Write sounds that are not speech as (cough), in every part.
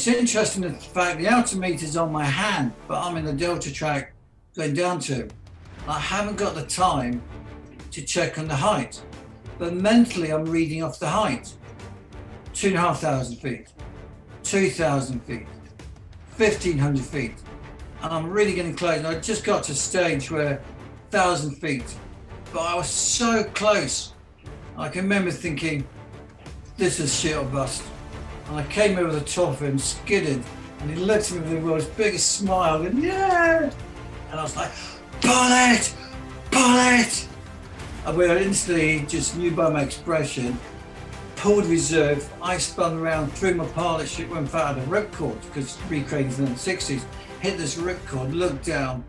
It's interesting the fact the altimeter's on my hand, but I'm in the delta track going down to. I haven't got the time to check on the height, but mentally I'm reading off the height. Two and a half thousand feet, 2,000 feet, 1,500 feet. And I'm really getting close. And I just got to a stage where 1,000 feet, but I was so close. I can remember thinking, this is shit or bust. And I came over the top of him, skidded, and he looked at me with the world's biggest smile, and yeah! And I was like, bullet! Bullet! And we instantly just knew by my expression, pulled reserve, I spun around, threw my pilot chute, went out of the ripcord, because recreating in the 60s, hit this ripcord, looked down,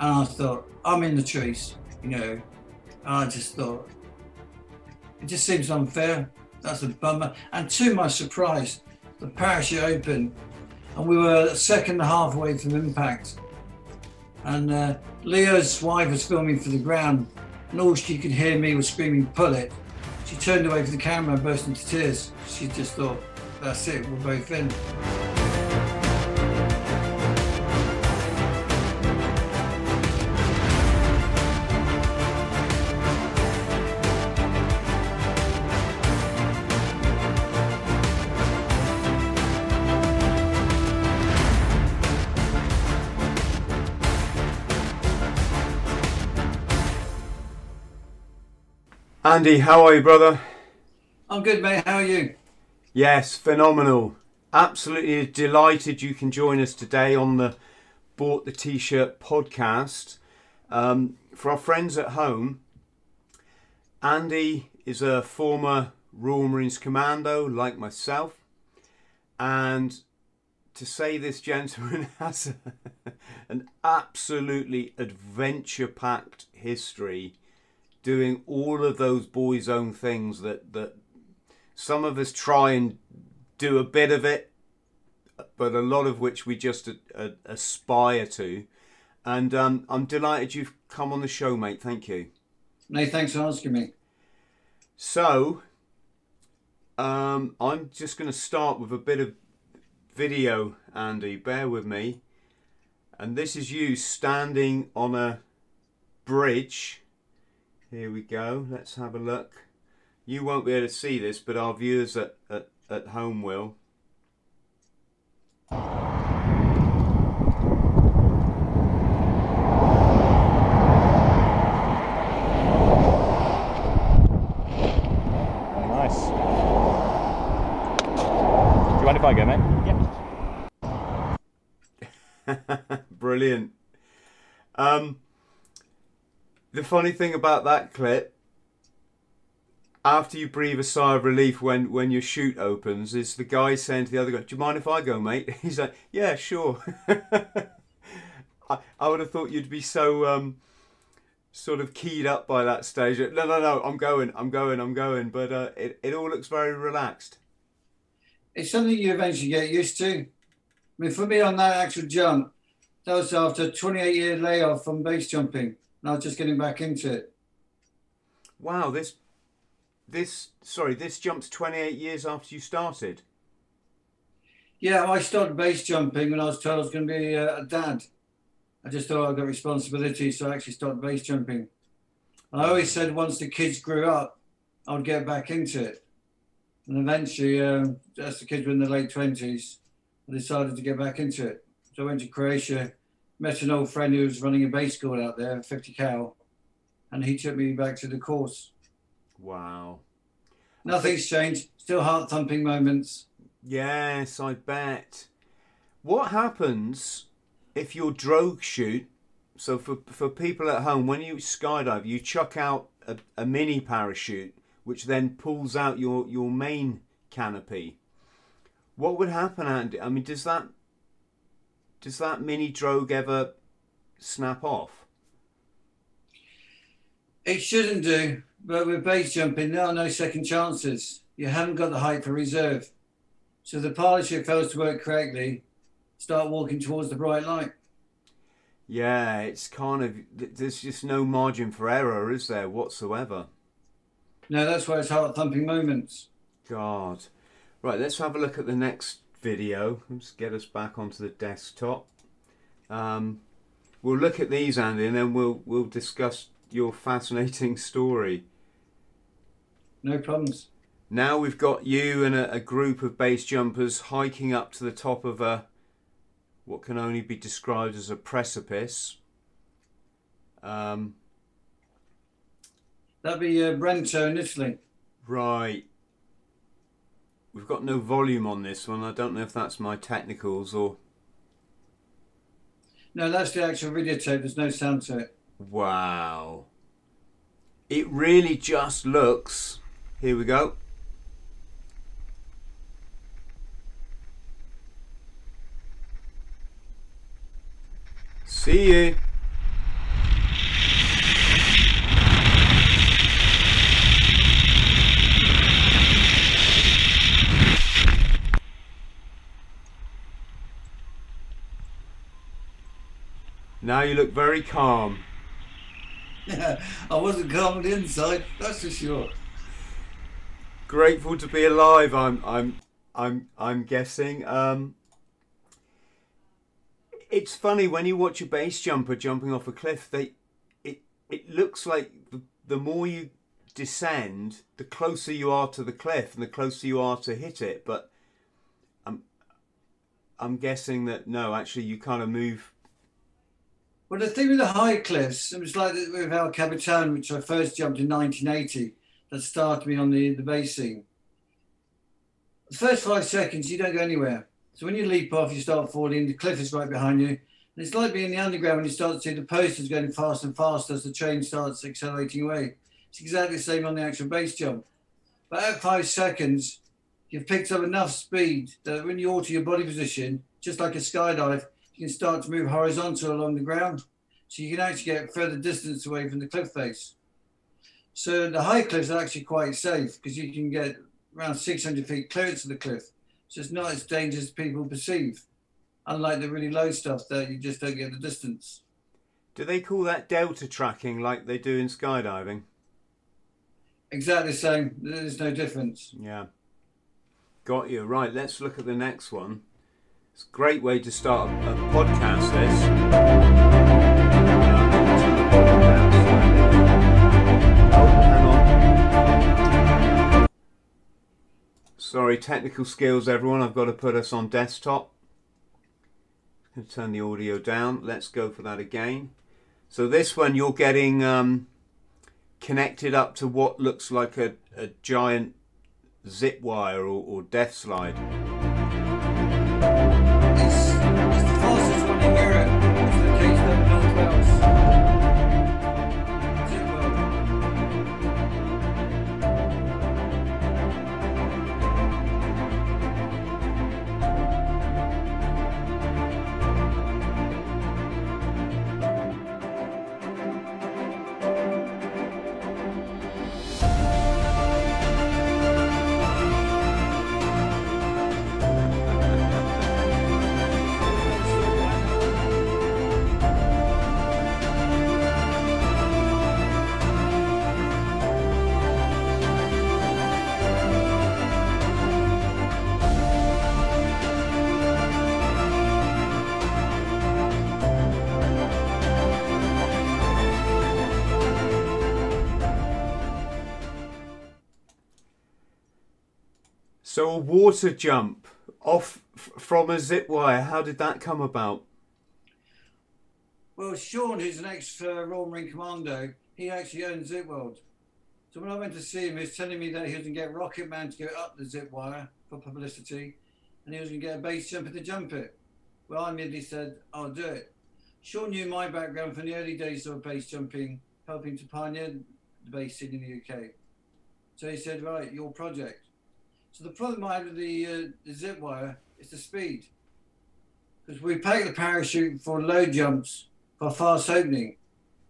and I thought, I'm in the trees, you know. I just thought, it just seems unfair. That's a bummer. And to my surprise, the parachute opened and we were a second half away from impact. And uh, Leo's wife was filming for the ground and all she could hear me was screaming, pull it. She turned away from the camera and burst into tears. She just thought, that's it, we're both in. Andy, how are you, brother? I'm good, mate. How are you? Yes, phenomenal. Absolutely delighted you can join us today on the Bought the T shirt podcast. Um, for our friends at home, Andy is a former Royal Marines Commando like myself, and to say this gentleman (laughs) has a, an absolutely adventure packed history doing all of those boys' own things that that some of us try and do a bit of it, but a lot of which we just a, a, aspire to. And um, I'm delighted you've come on the show, mate. Thank you. No, thanks for asking me. So, um, I'm just going to start with a bit of video, Andy. Bear with me. And this is you standing on a bridge here we go. Let's have a look. You won't be able to see this, but our viewers at, at, at home will. Nice. Do you mind if I go, mate? Yeah. (laughs) Brilliant. Um, the funny thing about that clip, after you breathe a sigh of relief when, when your chute opens, is the guy saying to the other guy, Do you mind if I go, mate? (laughs) He's like, Yeah, sure. (laughs) I, I would have thought you'd be so um, sort of keyed up by that stage. No, no, no, I'm going, I'm going, I'm going. But uh, it, it all looks very relaxed. It's something you eventually get used to. I mean, for me on that actual jump, that was after a 28 year layoff from base jumping now just getting back into it. Wow, this this sorry, this jumps 28 years after you started. Yeah, I started base jumping when I was told I was going to be a, a dad. I just thought I got responsibility, so I actually started base jumping. And I always said once the kids grew up, I would get back into it. And eventually, um, as the kids were in the late 20s, I decided to get back into it. So I went to Croatia met an old friend who was running a base school out there, 50 cal, and he took me back to the course. Wow. Nothing's changed. Still heart thumping moments. Yes, I bet. What happens if your drogue chute? So for for people at home, when you skydive, you chuck out a, a mini parachute, which then pulls out your your main canopy. What would happen, Andy? I mean, does that does that mini drogue ever snap off? It shouldn't do, but with base jumping, there are no second chances. You haven't got the height for reserve. So the partnership fails to work correctly, start walking towards the bright light. Yeah, it's kind of, there's just no margin for error, is there, whatsoever? No, that's why it's heart thumping moments. God. Right, let's have a look at the next video. Let's get us back onto the desktop. Um, we'll look at these, Andy, and then we'll we'll discuss your fascinating story. No problems. Now we've got you and a, a group of base jumpers hiking up to the top of a what can only be described as a precipice. Um, That'd be uh, Brento in Italy. right. We've got no volume on this one. I don't know if that's my technicals or. No, that's the actual videotape. There's no sound to it. Wow. It really just looks. Here we go. See you. Now you look very calm. Yeah, (laughs) I wasn't calm on the inside, that's for sure. grateful to be alive. I'm I'm I'm I'm guessing. Um, it's funny when you watch a base jumper jumping off a cliff. They it it looks like the, the more you descend, the closer you are to the cliff and the closer you are to hit it. But I'm I'm guessing that no, actually you kind of move. Well, the thing with the high cliffs, it was like with El Capitan, which I first jumped in 1980, that started me on the, the scene. The first five seconds, you don't go anywhere. So when you leap off, you start falling, the cliff is right behind you. And it's like being in the underground when you start to see the posters going faster and faster as the train starts accelerating away. It's exactly the same on the actual base jump. But at five seconds, you've picked up enough speed that when you alter your body position, just like a skydive, you can start to move horizontal along the ground. So you can actually get further distance away from the cliff face. So the high cliffs are actually quite safe because you can get around 600 feet clearance of the cliff. So it's not as dangerous as people perceive, unlike the really low stuff that you just don't get the distance. Do they call that delta tracking like they do in skydiving? Exactly the same. There's no difference. Yeah. Got you. Right, let's look at the next one. It's a great way to start a, a podcast, this. Sorry, technical skills, everyone. I've got to put us on desktop. Gonna turn the audio down. Let's go for that again. So this one, you're getting um, connected up to what looks like a, a giant zip wire or, or death slide. Water jump off from a zip wire. How did that come about? Well, Sean, who's an ex uh, Royal Marine Commando, he actually owns Zip World. So when I went to see him, he was telling me that he was going to get Rocket Man to go up the zip wire for publicity, and he was going to get a base jumper to jump it. Well, I immediately said, I'll do it. Sean knew my background from the early days of base jumping, helping to pioneer the base scene in the UK. So he said, right, your project. So the problem I had with the, uh, the zip wire is the speed. Because we pack the parachute for low jumps for fast opening.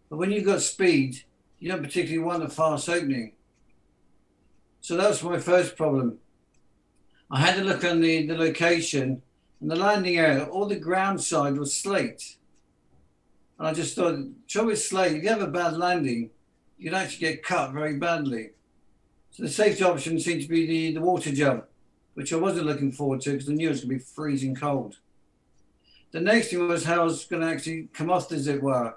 But when you've got speed, you don't particularly want a fast opening. So that was my first problem. I had to look on the, the location and the landing area, all the ground side was slate. And I just thought, trouble with slate, if you have a bad landing, you'd actually get cut very badly. So the safety option seemed to be the, the water jump. which I wasn't looking forward to because I knew it was going to be freezing cold. The next thing was how I was going to actually come off as it were,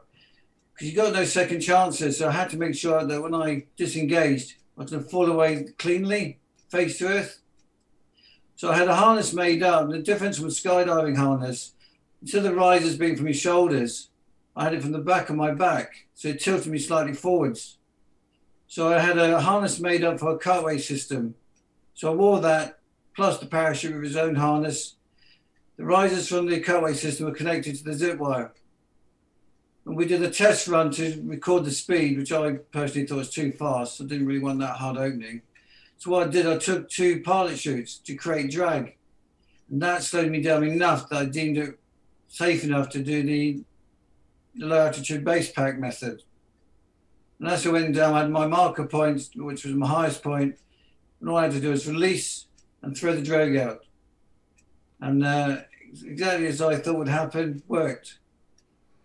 because you got no second chances. So I had to make sure that when I disengaged, I was going to fall away cleanly, face to earth. So I had a harness made up. The difference from a skydiving harness, instead of the risers being from your shoulders, I had it from the back of my back. So it tilted me slightly forwards. So I had a harness made up for a cutaway system. So I wore that, plus the parachute with his own harness. The risers from the cutaway system were connected to the zip wire. And we did a test run to record the speed, which I personally thought was too fast. I didn't really want that hard opening. So what I did, I took two pilot chutes to create drag. And that slowed me down enough that I deemed it safe enough to do the, the low altitude base pack method. And as I went down, I had my marker point, which was my highest point, and all I had to do was release and throw the drag out. And uh, exactly as I thought would happen, worked.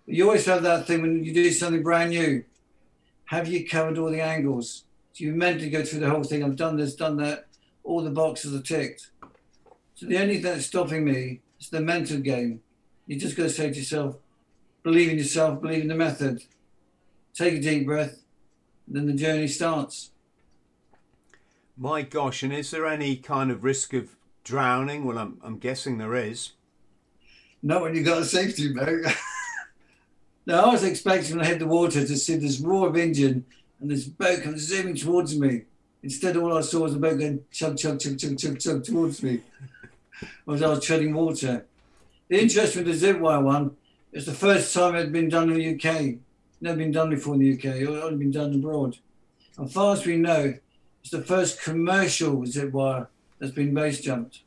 You always have that thing when you do something brand new. Have you covered all the angles? So you mentally go through the whole thing. I've done this, done that. All the boxes are ticked. So the only thing that's stopping me is the mental game. You just got to say to yourself, believe in yourself, believe in the method. Take a deep breath, then the journey starts. My gosh, and is there any kind of risk of drowning? Well, I'm, I'm guessing there is. Not when you've got a safety boat. (laughs) no, I was expecting when I hit the water to see this roar of engine and this boat comes zooming towards me. Instead, all I saw was the boat going chug, chug, chug, chug, chug, chug towards me (laughs) as I was treading water. The interest with the zip wire one is the first time it had been done in the UK never been done before in the UK. It's only been done abroad. As far as we know, it's the first commercial zip wire that's been base jumped.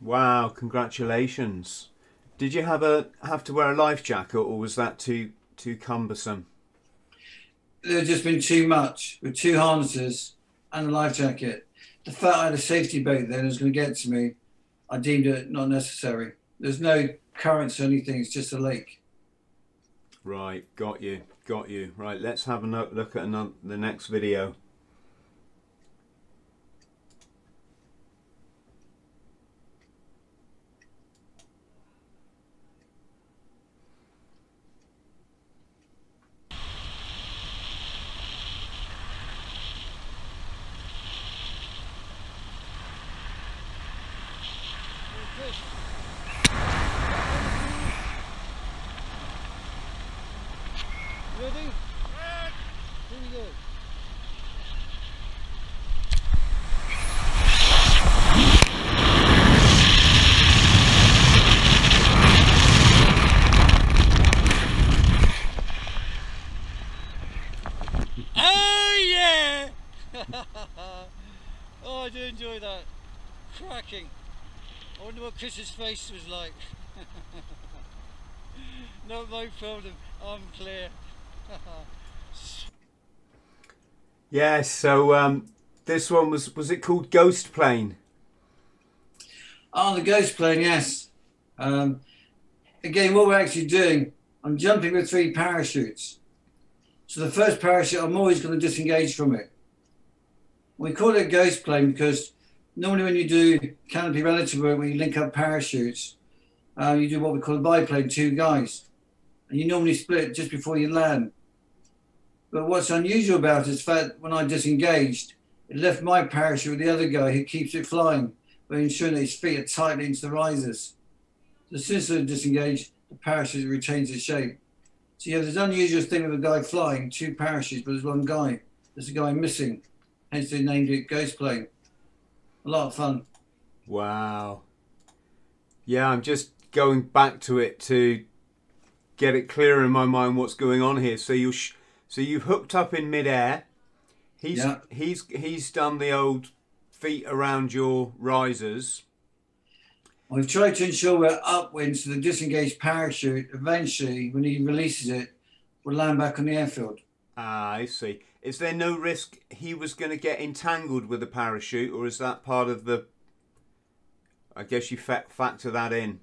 Wow! Congratulations. Did you have a have to wear a life jacket, or was that too too cumbersome? There just been too much with two harnesses and a life jacket. The fact I had a safety belt then was going to get to me, I deemed it not necessary. There's no currents or anything. It's just a lake. Right, got you, got you. Right, let's have a look at another, the next video. oh, I do enjoy that. Cracking. I wonder what Chris's face was like. (laughs) Not my problem. I'm clear. (laughs) yes, so um, this one was, was it called Ghost Plane? Oh, the Ghost Plane, yes. Um, again, what we're actually doing, I'm jumping with three parachutes. So the first parachute, I'm always going to disengage from it. We call it ghost plane because normally when you do canopy relative work, when you link up parachutes, uh, you do what we call a biplane, two guys. And you normally split just before you land. But what's unusual about it is that when I disengaged, it left my parachute with the other guy who keeps it flying, but ensuring that his feet are tightly into the risers. So as soon as I disengage, the parachute retains its shape. So you have this unusual thing with a guy flying, two parachutes, but there's one guy. There's a guy missing. Hence they named it Ghost Plane. A lot of fun. Wow. Yeah, I'm just going back to it to get it clearer in my mind what's going on here. So you sh- so you've hooked up in midair. He's yeah. he's he's done the old feet around your risers. We've tried to ensure we're upwind so the disengaged parachute eventually, when he releases it, will land back on the airfield. Ah, I see. Is there no risk he was going to get entangled with the parachute, or is that part of the? I guess you fa- factor that in.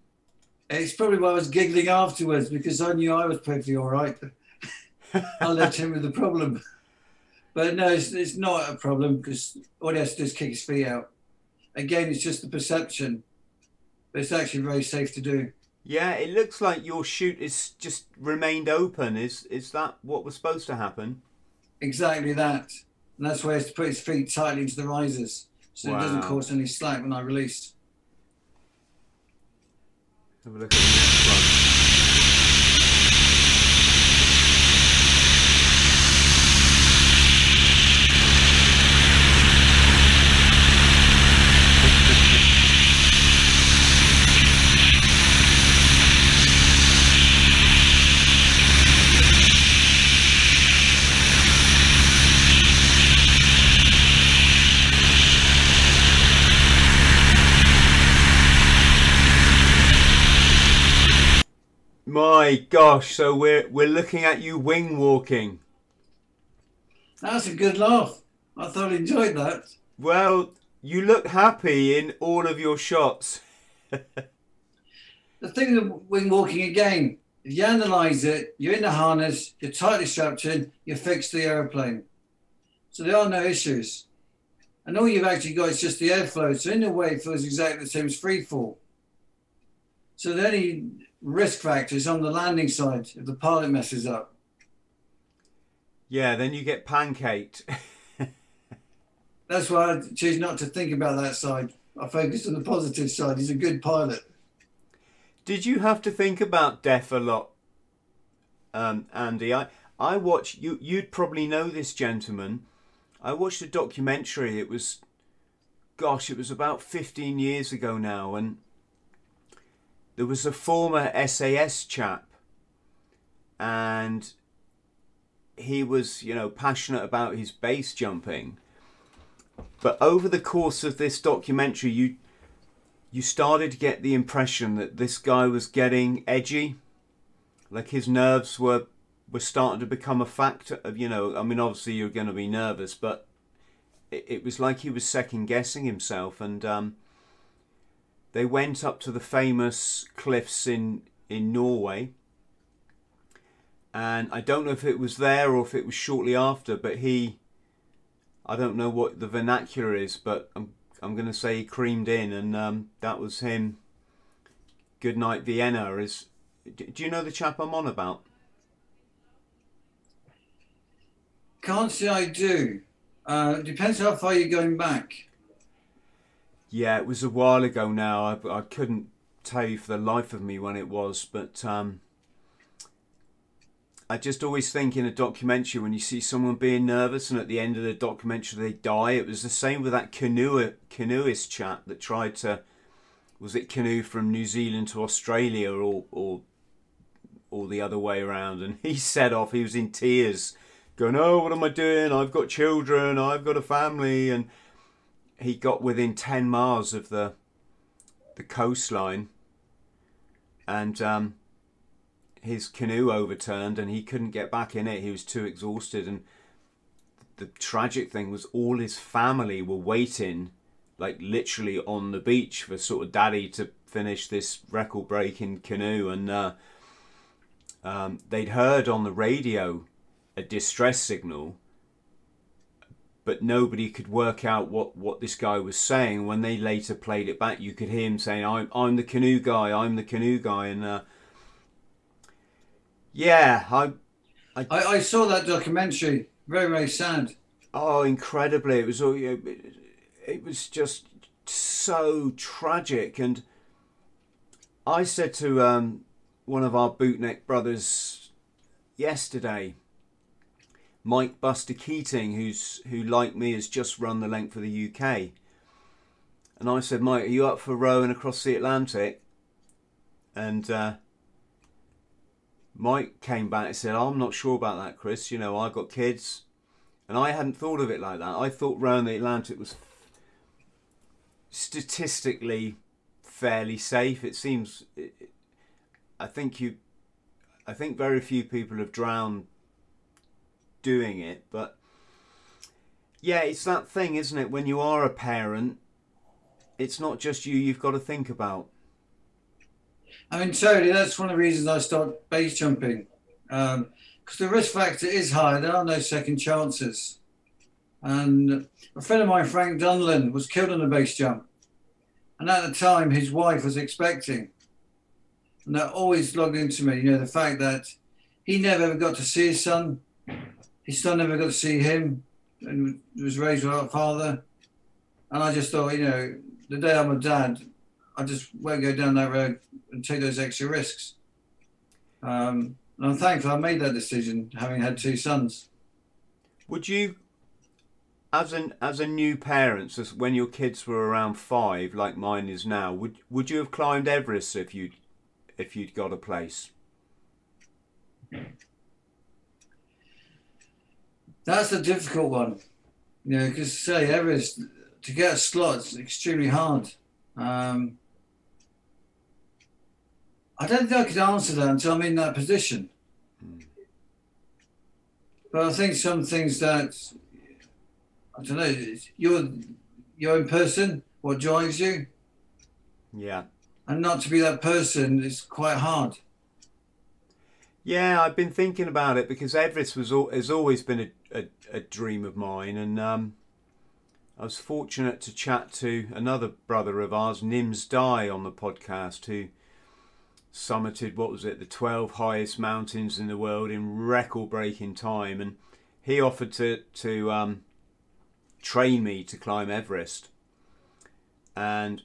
It's probably why I was giggling afterwards because I knew I was perfectly all right. (laughs) I left him with the problem. But no, it's, it's not a problem because all he has to do is kick his feet out. again, it's just the perception. But it's actually very safe to do. Yeah, it looks like your chute is just remained open. Is is that what was supposed to happen? Exactly that. And that's where it's to put his feet tightly into the risers so it doesn't cause any slack when I release. Have a look at the next one. My gosh, so we're we're looking at you wing walking. That's a good laugh. I thoroughly enjoyed that. Well, you look happy in all of your shots. (laughs) The thing with wing walking again, if you analyze it, you're in the harness, you're tightly strapped in, you fix the aeroplane. So there are no issues. And all you've actually got is just the airflow. So in a way, it feels exactly the same as free fall. So the only risk factor is on the landing side if the pilot messes up. Yeah, then you get pancaked. (laughs) That's why I choose not to think about that side. I focus on the positive side. He's a good pilot. Did you have to think about death a lot, um, Andy? I I watched you. You'd probably know this gentleman. I watched a documentary. It was, gosh, it was about fifteen years ago now, and there was a former SAS chap, and he was, you know, passionate about his base jumping. But over the course of this documentary, you you started to get the impression that this guy was getting edgy like his nerves were were starting to become a factor of you know i mean obviously you're going to be nervous but it, it was like he was second guessing himself and um, they went up to the famous cliffs in in norway and i don't know if it was there or if it was shortly after but he i don't know what the vernacular is but i'm I'm going to say he creamed in, and um, that was him. Good night, Vienna. Is do you know the chap I'm on about? Can't say I do. Uh, depends how far you're going back. Yeah, it was a while ago now. I, I couldn't tell you for the life of me when it was, but um, I just always think in a documentary when you see someone being nervous and at the end of the documentary they die. It was the same with that canoe canoeist chap that tried to was it canoe from New Zealand to Australia or or or the other way around, and (laughs) he set off. He was in tears, going, "Oh, what am I doing? I've got children. I've got a family," and he got within 10 miles of the the coastline and um, his canoe overturned and he couldn't get back in it. He was too exhausted and the tragic thing was all his family were waiting like literally on the beach for sort of daddy to finish this record breaking canoe and uh, um, they'd heard on the radio a distress signal but nobody could work out what, what this guy was saying. When they later played it back, you could hear him saying, "I'm I'm the canoe guy. I'm the canoe guy." And uh, yeah, I I, I saw that documentary. Very, very sad. oh incredibly, it was all you know, it, it was just so tragic. And I said to um, one of our bootneck brothers yesterday. Mike Buster Keating, who's who like me has just run the length of the UK. And I said, Mike, are you up for rowing across the Atlantic? And uh, Mike came back and said, I'm not sure about that, Chris. You know, I've got kids. And I hadn't thought of it like that. I thought rowing the Atlantic was statistically fairly safe. It seems, I think you, I think very few people have drowned doing it, but yeah, it's that thing, isn't it? When you are a parent, it's not just you you've got to think about. I mean, totally. That's one of the reasons I started base jumping, um, because the risk factor is high. There are no second chances. And a friend of mine, Frank Dunlin, was killed on a base jump. And at the time, his wife was expecting. And that always logged into me, you know, the fact that he never ever got to see his son. His son never got to see him and was raised without a father. And I just thought, you know, the day I'm a dad, I just won't go down that road and take those extra risks. Um, and I'm thankful I made that decision, having had two sons. Would you, as an as a new parent, as when your kids were around five, like mine is now, would would you have climbed Everest if you if you'd got a place? That's a difficult one, you know, because say Everest to get a slot is extremely hard. Um, I don't think I could answer that until I'm in that position. But I think some things that I don't know, you're your own person, what drives you, Yeah. and not to be that person is quite hard. Yeah, I've been thinking about it because Everest was al- has always been a, a, a dream of mine, and um, I was fortunate to chat to another brother of ours, Nimsdai, on the podcast, who summited what was it, the twelve highest mountains in the world in record-breaking time, and he offered to to um, train me to climb Everest, and.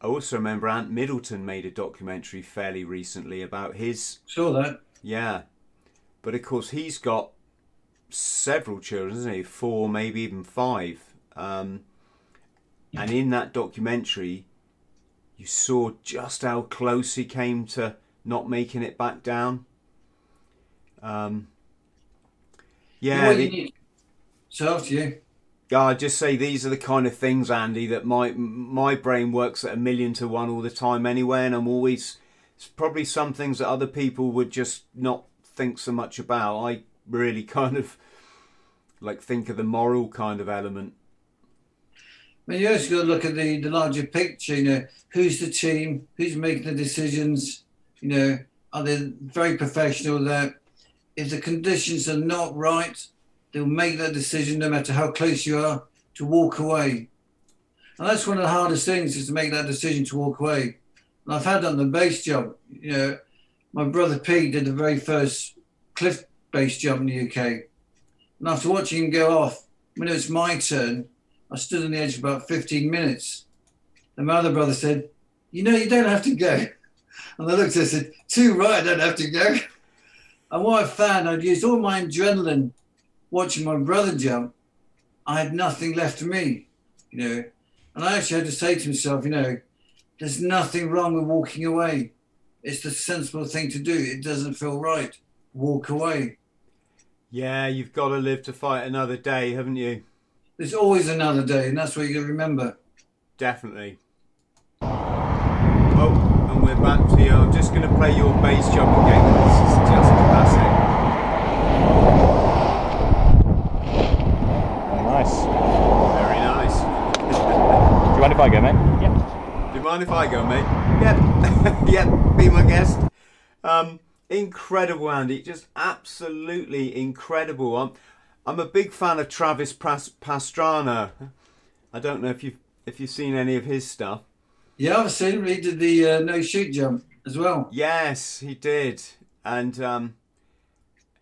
I also remember Ant Middleton made a documentary fairly recently about his Saw that. Yeah. But of course, he's got several children, isn't he? Four, maybe even five. Um, and in that documentary, you saw just how close he came to not making it back down. Um, yeah, What you the- need. So after you. I'd just say these are the kind of things, Andy, that my my brain works at a million to one all the time anyway, and I'm always it's probably some things that other people would just not think so much about. I really (laughs) kind of like think of the moral kind of element. I mean, you also got to look at the, the larger picture, you know, who's the team, who's making the decisions, you know, are they very professional that if the conditions are not right, they'll make that decision no matter how close you are to walk away. And that's one of the hardest things is to make that decision to walk away. And I've had on the base jump. You know, my brother Pete did the very first cliff base jump in the UK. And after watching him go off, when it was my turn, I stood on the edge for about 15 minutes. And my other brother said, You know, you don't have to go. (laughs) And I looked at him and said, Too right, I don't have to go. And what I found, I'd used all my adrenaline watching my brother jump. I had nothing left of me, you know. And I actually had to say to myself, you know, there's nothing wrong with walking away. It's the sensible thing to do. It doesn't feel right. Walk away. Yeah, you've got to live to fight another day, haven't you? There's always another day, and that's what you got to remember. Definitely. Oh, and we're back to you. I'm just going to play your base jump again. This is just classic. Nice. Very nice. (laughs) Do you mind if I go, mate? Mind if I go, mate? Yep. (laughs) yep, be my guest. Um, incredible, Andy. Just absolutely incredible. I'm, I'm a big fan of Travis Pastrana. I don't know if you've if you've seen any of his stuff. Yeah, I've seen him. He did the uh, no chute jump as well. Yes, he did, and um,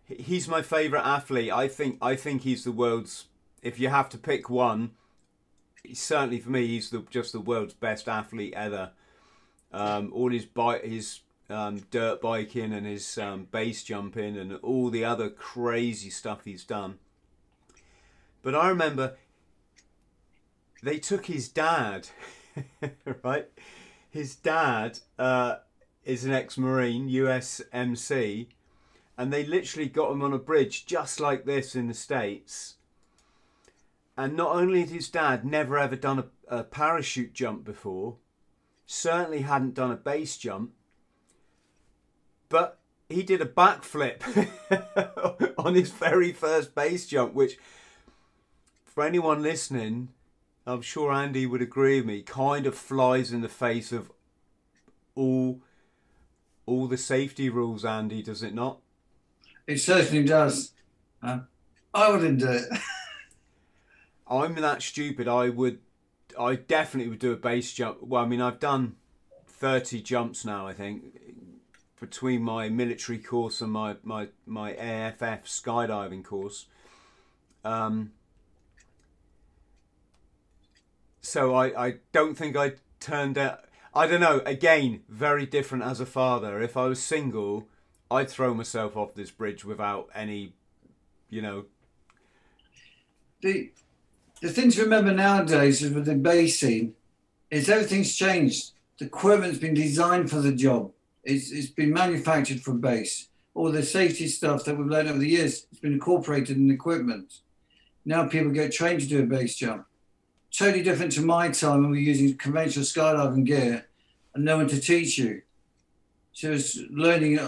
he's my favourite athlete. I think I think he's the world's. If you have to pick one, certainly for me, he's the just the world's best athlete ever. Um, all his bike, his um, dirt biking, and his um, base jumping, and all the other crazy stuff he's done. But I remember they took his dad, (laughs) right? His dad uh, is an ex-marine, USMC, and they literally got him on a bridge just like this in the states. And not only had his dad never ever done a, a parachute jump before, certainly hadn't done a base jump, but he did a backflip (laughs) on his very first base jump, which, for anyone listening, I'm sure Andy would agree with me, kind of flies in the face of all all the safety rules, Andy, does it not? It certainly does. Uh, I wouldn't do it. (laughs) I'm that stupid. I would I definitely would do a base jump. Well, I mean, I've done 30 jumps now, I think, between my military course and my, my, my AFF skydiving course. Um, so I, I don't think I turned out. I don't know. Again, very different as a father. If I was single, I'd throw myself off this bridge without any, you know. The the thing to remember nowadays is with the base scene is everything's changed. The equipment's been designed for the job. It's, it's been manufactured for base. All the safety stuff that we've learned over the years, it's been incorporated in the equipment. Now people get trained to do a base jump. Totally different to my time when we were using conventional skydiving gear and no one to teach you. So it's learning,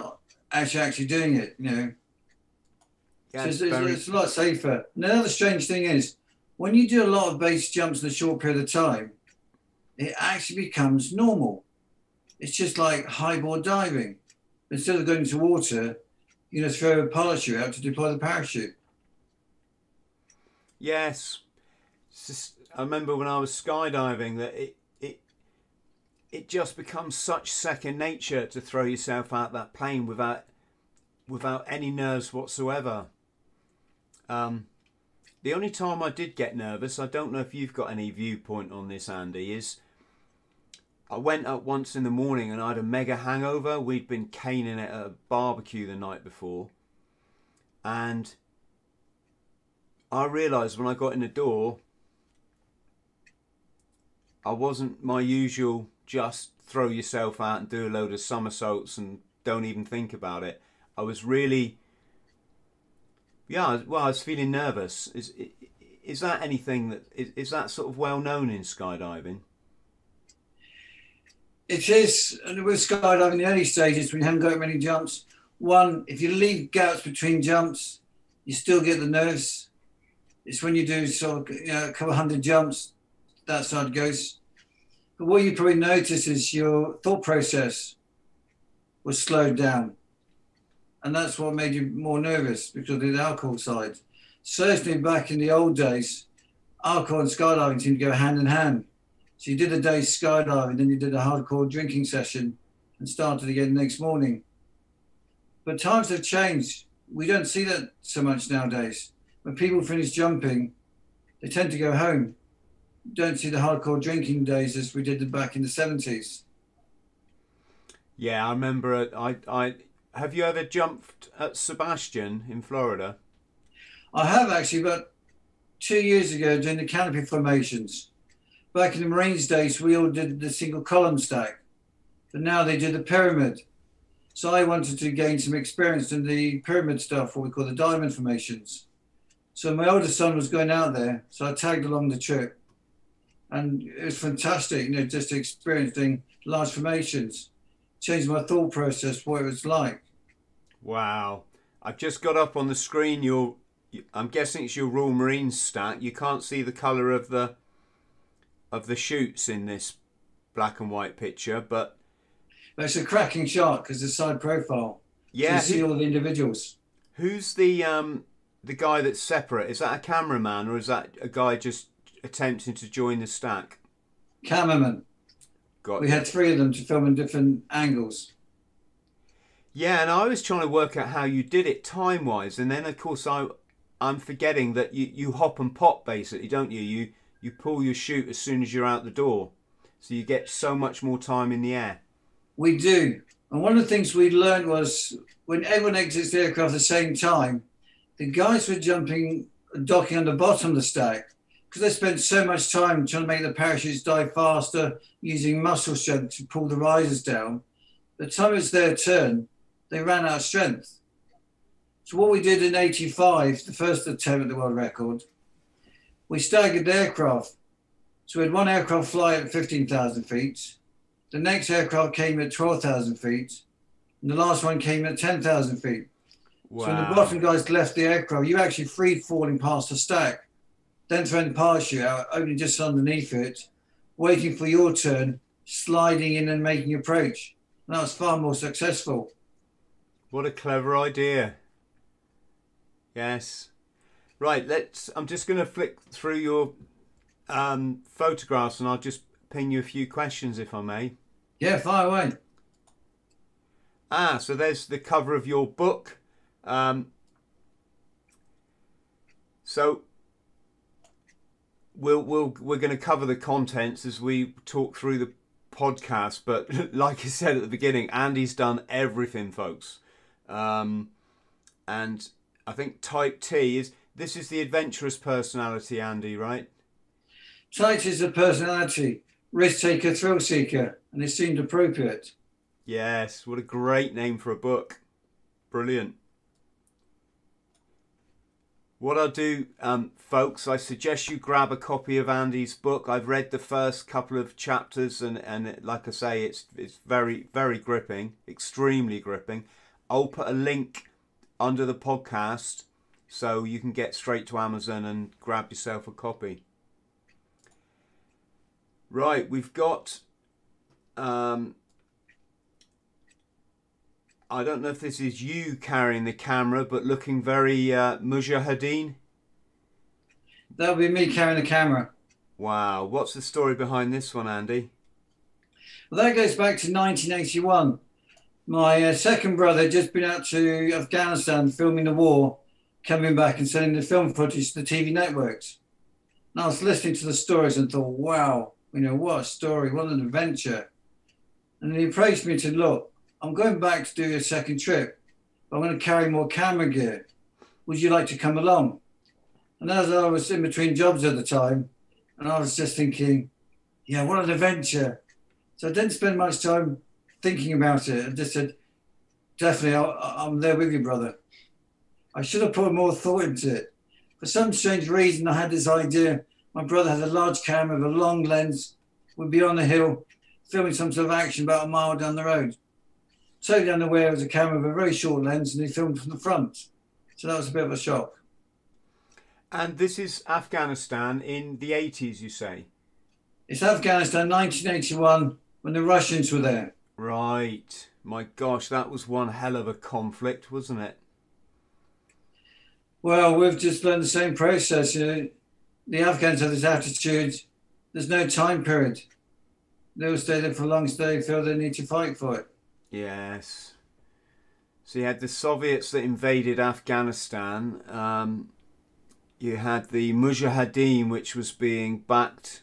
actually, actually doing it, you know. Yeah, so it's it's, it's, very- it's a lot safer. And another strange thing is, when you do a lot of base jumps in a short period of time, it actually becomes normal. It's just like highboard diving. Instead of going into water, you know, throw a parachute out to deploy the parachute. Yes. Just, I remember when I was skydiving that it, it it just becomes such second nature to throw yourself out that plane without without any nerves whatsoever. Um, the only time I did get nervous, I don't know if you've got any viewpoint on this, Andy, is I went up once in the morning and I had a mega hangover. We'd been caning it at a barbecue the night before. And I realised when I got in the door, I wasn't my usual just throw yourself out and do a load of somersaults and don't even think about it. I was really, yeah, well, I was feeling nervous. Is is that anything that is, is that sort of well known in skydiving? It is, and with skydiving in the early stages, when you haven't got many jumps, one, if you leave gaps between jumps, you still get the nerves. It's when you do sort of you know, a couple hundred jumps, that side goes. But what you probably notice is your thought process was slowed down. And that's what made you more nervous because of the alcohol side. Certainly back in the old days, alcohol and skydiving seemed to go hand in hand. So you did a day's skydiving, then you did a hardcore drinking session and started again the next morning. But times have changed. We don't see that so much nowadays. When people finish jumping, they tend to go home. Don't see the hardcore drinking days as we did back in the 70s. Yeah, I remember. I I have you ever jumped at Sebastian in Florida? I have actually, about two years ago, doing the canopy formations. Back in the Marines days, we all did the single column stack, but now they do the pyramid. So I wanted to gain some experience in the pyramid stuff, what we call the diamond formations. So my oldest son was going out there, so I tagged along the trip, and it was fantastic, you know, just doing large formations, changed my thought process, what it was like. Wow. I've just got up on the screen your I'm guessing it's your Royal Marines stat. You can't see the colour of the of the chutes in this black and white picture, but it's a cracking shot because it's side profile. yeah, So you see all the individuals. who's the um the guy that's separate? Is that a cameraman or is that a guy just attempting to join the stack? Cameraman. Got We had three of them to film in different angles. Yeah, and I was trying to work out how you did it time wise, and then of course I I'm forgetting that you, you hop and pop basically, don't you? You you pull your chute as soon as you're out the door, so you get so much more time in the air. We do. And one of the things we learned was when everyone exits the aircraft at the same time, the guys were jumping, docking on the bottom of the stack because they spent so much time trying to make the parachutes dive faster, using muscle strength to pull the risers down. The time it's their turn, they ran out of strength. So what we did in 85, the first attempt at the world record, we staggered the aircraft. So we had one aircraft fly at 15,000 feet. The next aircraft came at 12,000 feet. And the last one came at 10,000 feet. So when the bottom guys left the aircraft, you actually free falling past the stack, then throwing the parachute out, opening just underneath it, waiting for your turn, sliding in and making approach. And that was far more successful. What a clever idea. Yes. Right, let's I'm just going to flick through your um, photographs, and I'll just ping you a few questions if I may. Yeah, fire away. Ah, so there's the cover of your book. Um, so we'll we'll we're going to cover the contents as we talk through the podcast. But (laughs) like I said at the beginning, Andy's done everything, folks. Um, and I think Type T is this is the adventurous personality, Andy, right? Type T is a personality, risk taker, thrill seeker, and it seemed appropriate. Yes, what a great name for a book. Brilliant. What I'll do, um, folks, I suggest you grab a copy of Andy's book. I've read the first couple of chapters, and, and like I say, it's it's very very gripping, extremely gripping. I'll put a link under the podcast so you can get straight to Amazon and grab yourself a copy. Right, we've got um, I don't know if this is you carrying the camera, but looking very uh, mujahideen. That'll be me carrying the camera. Wow, what's the story behind this one, Andy? Well, that goes back to 1981. My uh, second brother had just been out to Afghanistan filming the war, coming back and sending the film footage to the TV networks. And I was listening to the stories and thought, wow, you know, what a story, what an adventure. And he approached me to look, I'm going back to do a second trip. I'm going to carry more camera gear. Would you like to come along? And as I was in between jobs at the time, and I was just thinking, yeah, what an adventure. So I didn't spend much time thinking about it. I just said, definitely, i am there with you, brother. I should have put more thought into it. For some strange reason, I had this idea. My brother had a large camera with a long lens, We'd be on the hill, filming some sort of action about a mile down the road totally unaware it was a camera with a very short lens and he filmed from the front. So that was a bit of a shock. And this is Afghanistan in the 80s, you say? It's Afghanistan 1981 when the Russians were there. Right. My gosh, that was one hell of a conflict, wasn't it? Well, we've just learned the same process. You know, the Afghans have this attitude there's no time period. They'll stay there for a long stay, feel they need to fight for it. Yes. So you had the Soviets that invaded Afghanistan. Um, you had the Mujahideen, which was being backed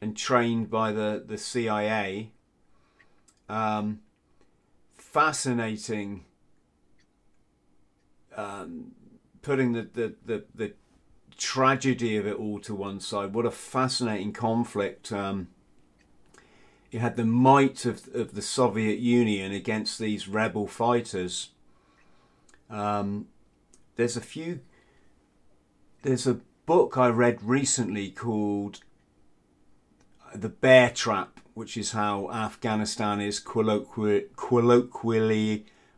and trained by the, the CIA. Um, fascinating. Um, putting the, the, the, the, tragedy of it all to one side. What a fascinating conflict. Um, you had the might of, of the Soviet Union against these rebel fighters. Um, there's a few. There's a book I read recently called The Bear Trap, which is how Afghanistan is colloquially,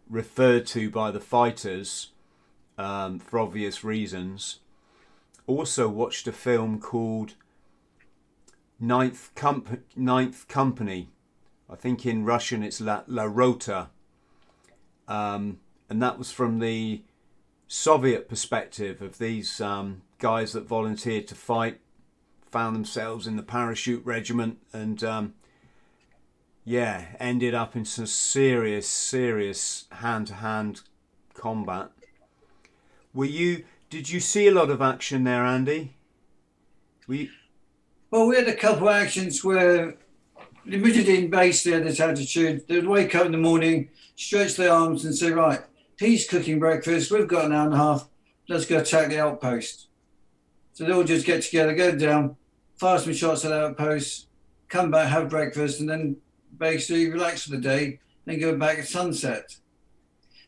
referred to by the fighters um, for obvious reasons. Also, watched a film called ninth, comp- ninth company. I think in Russian it's La, La Rota. Um, and that was from the Soviet perspective of these um, guys that volunteered to fight, found themselves in the parachute regiment, and um, yeah, ended up in some serious, serious hand to hand combat. Were you? Did you see a lot of action there, Andy? Were you, well, we had a couple of actions where the Mujahideen basically had this attitude. They'd wake up in the morning, stretch their arms, and say, Right, he's cooking breakfast. We've got an hour and a half. Let's go attack the outpost. So they all just get together, go down, fire some shots at the outpost, come back, have breakfast, and then basically relax for the day, then go back at sunset.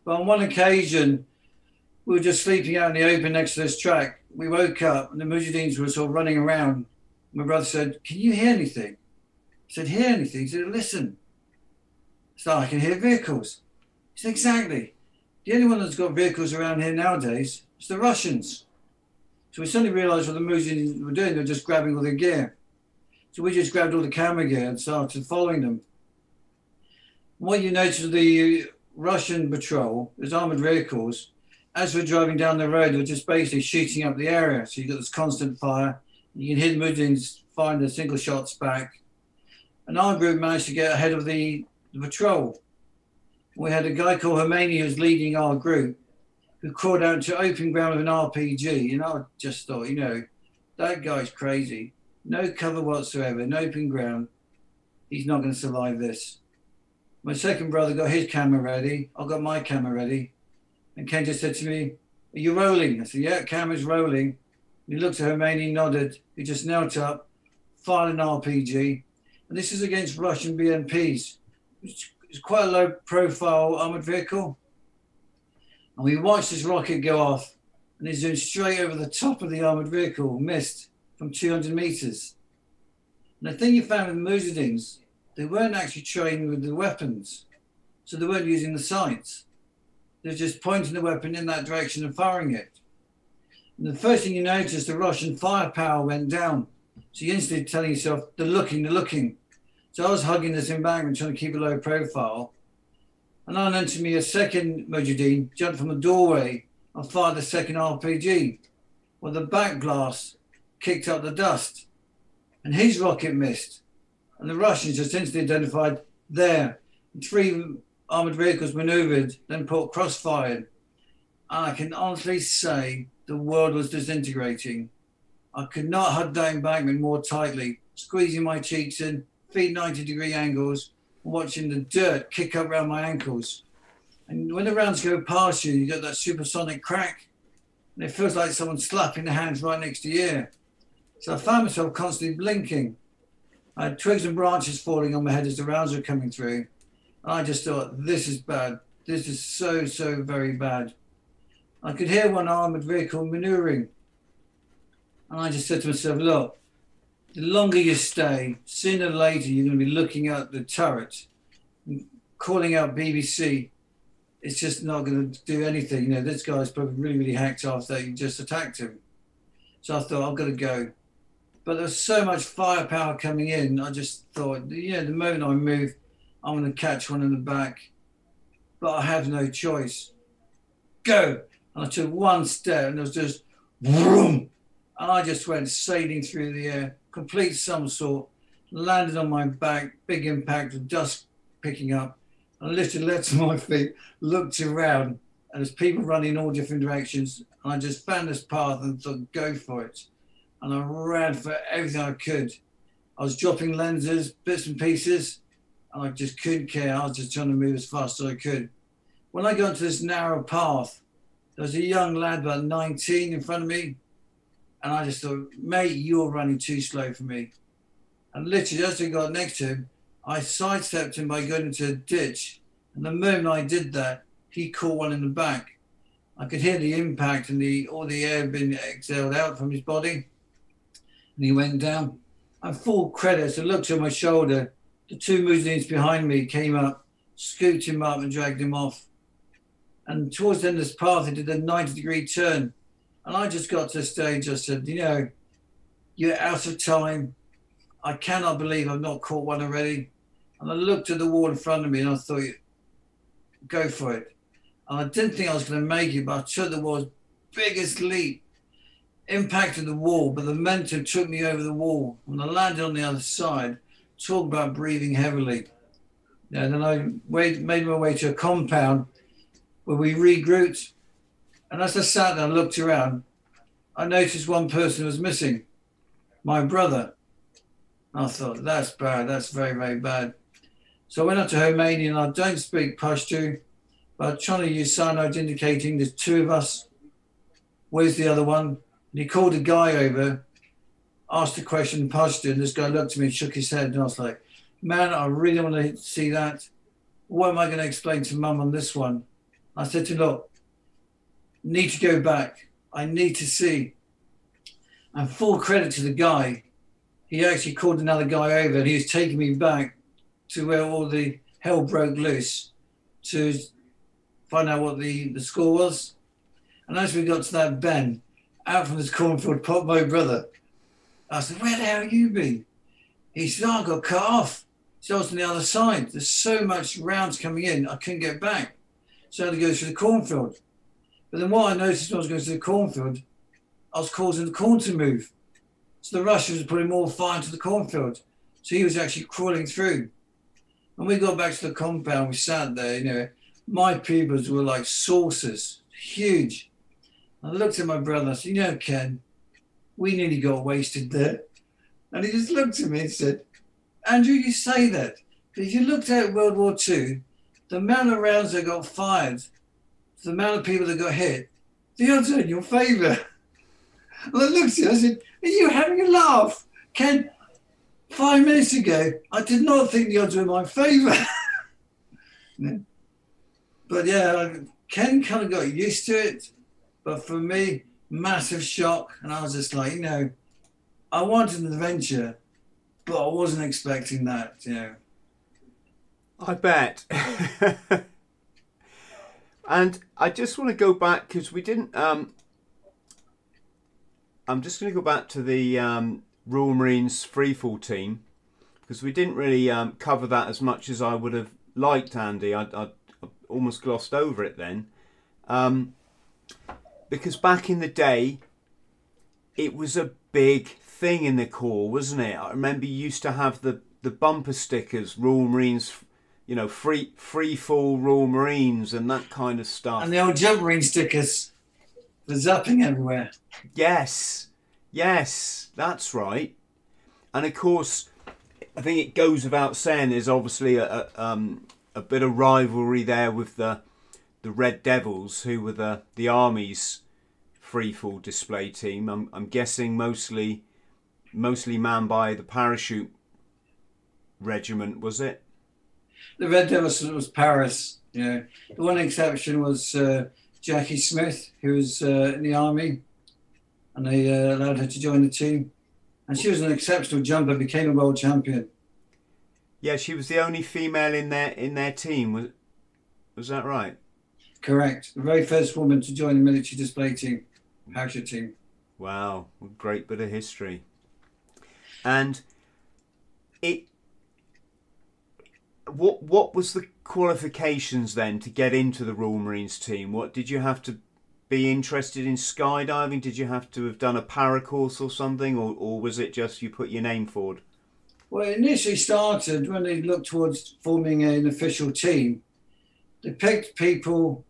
But on one occasion, we were just sleeping out in the open next to this track. We woke up and the Mujahideens were sort of running around my brother said, Can you hear anything? He said, Hear anything? He said, Listen. I said, I can hear vehicles. He said, Exactly. The only one that's got vehicles around here nowadays is the Russians. So we suddenly realized what the Muslims were doing. They were just grabbing all their gear. So we just grabbed all the camera gear and started following them. What you notice with the Russian patrol is armored vehicles. As we're driving down the road, they're just basically shooting up the area. So you've got this constant fire you can hear the Mujahideens firing the single shots back. And our group managed to get ahead of the, the patrol. We had a guy called Khomeini who was leading our group who crawled out to open ground with an RPG. And I just thought, you know, that guy's crazy. No cover whatsoever, no open ground. He's not going to survive this. My second brother got his camera ready. I got my camera ready. And Ken just said to me, Are you rolling? I said, Yeah, camera's rolling. He looked at Khomeini, nodded. He just knelt up, fired an RPG. And this is against Russian BMPs. It's, quite a low profile armored vehicle. And we watched this rocket go off and he zoomed straight over the top of the armored vehicle, missed from 200 meters. And the thing you found with Mujahideen, they weren't actually trained with the weapons. So they weren't using the sights. They're just pointing the weapon in that direction and firing it. And the first thing you notice, the Russian firepower went down. So you instantly telling yourself, they're looking, they're looking. So I was hugging this embankment, trying to keep a low profile. And then into me a second Mujahideen, jumped from a doorway and fired the second RPG. Well, the back blast kicked up the dust. And his rocket missed. And the Russians just instantly identified there. Three armored vehicles maneuvered, then put crossfire. And I can honestly say the world was disintegrating. I could not hug that embankment more tightly, squeezing my cheeks in, feet 90 degree angles, and watching the dirt kick up around my ankles. And when the rounds go past you, you get that supersonic crack, and it feels like someone's slapping the hands right next to ear. So I found myself constantly blinking. I had twigs and branches falling on my head as the rounds were coming through. And I just thought, this is bad. This is so, so very bad. I could hear one armored vehicle maneuvering. And I just said to myself, look, the longer you stay, sooner or later you're going to be looking at the turret, calling out BBC. It's just not going to do anything. You know, this guy's probably really, really hacked after you just attacked him. So I thought, I've got to go. But there's so much firepower coming in. I just thought, know, the moment I move, I'm going to catch one in the back. But I have no choice. Go. And I took one step and it was just vroom. And I just went sailing through the air, complete somersault, landed on my back, big impact of dust picking up. I lifted legs to my feet, looked around, and there's people running in all different directions. And I just found this path and thought, go for it. And I ran for everything I could. I was dropping lenses, bits and pieces, and I just couldn't care. I was just trying to move as fast as I could. When I got to this narrow path, there was a young lad about 19 in front of me. And I just thought, mate, you're running too slow for me. And literally, as I got next to him, I sidestepped him by going into a ditch. And the moment I did that, he caught one in the back. I could hear the impact and the all the air being exhaled out from his body. And he went down. And full credit, I looked at my shoulder. The two Muslims behind me came up, scooped him up, and dragged him off. And towards the end of this path, he did a 90 degree turn. And I just got to the stage, I said, you know, you're out of time. I cannot believe I've not caught one already. And I looked at the wall in front of me and I thought, go for it. And I didn't think I was going to make it, but I took the world's biggest leap, impacted the wall, but the momentum took me over the wall. When I landed on the other side, talk about breathing heavily. And then I made my way to a compound where we regrouped. And as I sat there and looked around, I noticed one person was missing, my brother. I thought, that's bad, that's very, very bad. So I went up to Khomeini and I don't speak Pashto, but trying to use sign notes indicating there's two of us. Where's the other one? And he called a guy over, asked a question in Pashto, and this guy looked at me and shook his head. And I was like, man, I really want to see that. What am I going to explain to mum on this one? I said to him, look, need to go back. I need to see. And full credit to the guy. He actually called another guy over and he was taking me back to where all the hell broke loose to find out what the, the score was. And as we got to that bend, out from this cornfield popped my brother. I said, Where the hell have you been? He said, oh, I got cut off. So I was on the other side. There's so much rounds coming in, I couldn't get back. So I had to go through the cornfield. But then what I noticed when I was going through the cornfield, I was causing the corn to move. So the Russians were putting more fire into the cornfield. So he was actually crawling through. And we got back to the compound, we sat there, you know, my pupils were like saucers, huge. I looked at my brother I said, You know, Ken, we nearly got wasted there. And he just looked at me and said, Andrew, you say that. But if you looked at World War II, the amount of rounds that got fired, the amount of people that got hit, the odds are in your favour. (laughs) And I looked at him, I said, Are you having a laugh? Ken, five minutes ago, I did not think the odds were in my favour. (laughs) yeah. But yeah, Ken kind of got used to it. But for me, massive shock. And I was just like, you know, I wanted an adventure, but I wasn't expecting that, you know. I bet. and I just want to go back because we didn't. Um, I'm just going to go back to the um, Royal Marines freefall team because we didn't really um, cover that as much as I would have liked, Andy. I, I, I almost glossed over it then. Um, because back in the day, it was a big thing in the Corps, wasn't it? I remember you used to have the, the bumper stickers, Royal Marines, you know, free free fall Royal Marines and that kind of stuff. And the old jump marine stickers, the zapping everywhere. Yes, yes, that's right. And of course, I think it goes without saying there's obviously a, a, um, a bit of rivalry there with the the Red Devils, who were the the army's freefall display team. I'm, I'm guessing mostly mostly manned by the parachute regiment, was it? The Red Devils was Paras. You know, the one exception was uh, Jackie Smith, who was uh, in the army, and they uh, allowed her to join the team. And she was an exceptional jumper, became a world champion. Yeah, she was the only female in their in their team. Was was that right? Correct. The very first woman to join the military display team, parachute team. Wow, great bit of history. And it what what was the qualifications then to get into the Royal Marines team? What did you have to be interested in skydiving? Did you have to have done a para course or something, or, or was it just you put your name forward? Well, it initially started when they looked towards forming an official team. They picked people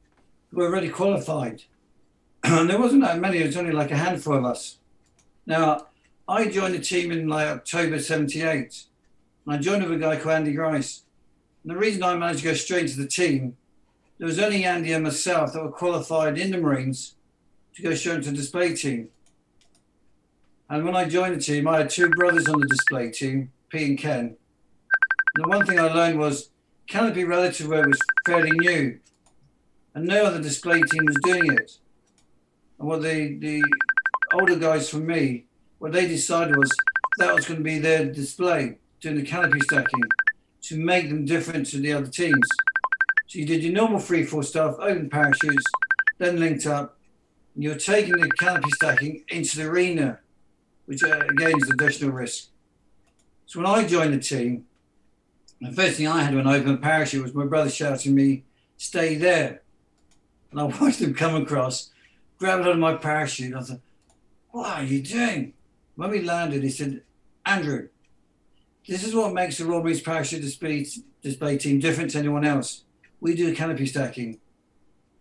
who were already qualified. (clears throat) and there wasn't that many, it was only like a handful of us. Now, I joined the team in like October 78. And I joined with a guy called Andy Grice. And the reason I managed to go straight into the team, there was only Andy and myself that were qualified in the Marines to go straight into the display team. And when I joined the team, I had two brothers on the display team, Pete and Ken. And the one thing I learned was canopy relative work was fairly new, and no other display team was doing it. And what the, the older guys from me, what they decided was that was going to be their display, doing the canopy stacking, to make them different to the other teams. So you did your normal free fall stuff, open parachutes, then linked up, and you're taking the canopy stacking into the arena, which uh, again is additional risk. So when I joined the team, the first thing I had when I opened parachute was my brother shouting me, stay there. And I (laughs) watched him come across, grab it out of my parachute. I thought, what are you doing? When we landed, he said, Andrew, this is what makes the Royal Marines parachute display, display team different to anyone else. We do canopy stacking.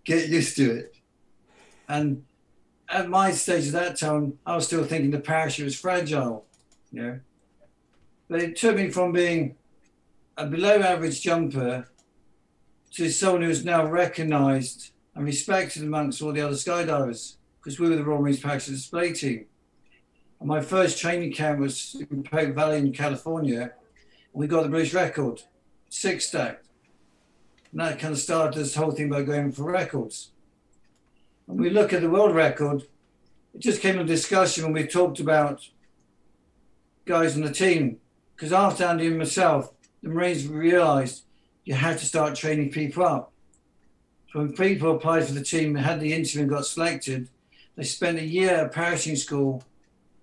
Get used to it. And at my stage at that time, I was still thinking the parachute was fragile. You know? But it took me from being a below average jumper to someone who's now recognized and respected amongst all the other skydivers because we were the Royal Marines Parachute Display Team. My first training camp was in Pope Valley in California. And we got the British record, six stacked. And that kind of started this whole thing by going for records. When we look at the world record, it just came to discussion when we talked about guys on the team because after Andy and myself, the Marines realised you had to start training people up. So when people applied for the team and had the interview and got selected, they spent a year at parachuting school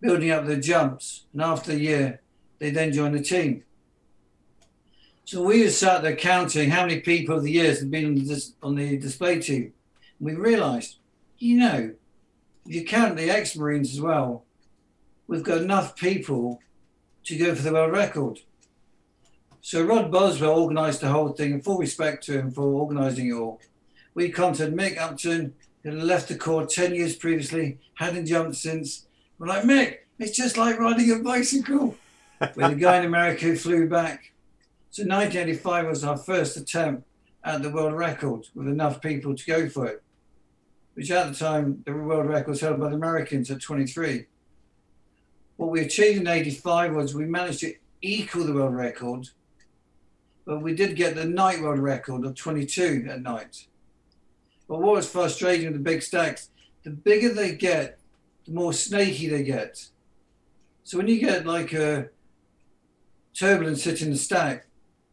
building up their jumps. And after a year, they then join the team. So we just sat there counting how many people of the years had been on the, dis- on the display team. And we realised, you know, if you count the ex-Marines as well, we've got enough people to go for the world record. So Rod Boswell organised the whole thing, and full respect to him for organising it all. We contacted Mick Upton, who had left the Corps 10 years previously, hadn't jumped since. We're like, Mick, it's just like riding a bicycle. (laughs) With a guy in America who flew back. So 1985 was our first attempt at the world record with enough people to go for it, which at the time, the world record was held by the Americans at 23. What we achieved in 85 was we managed to equal the world record, but we did get the night world record of 22 at night. But what was frustrating with the big stacks, the bigger they get, the more snaky they get. So when you get like a turbulence hitting the stack,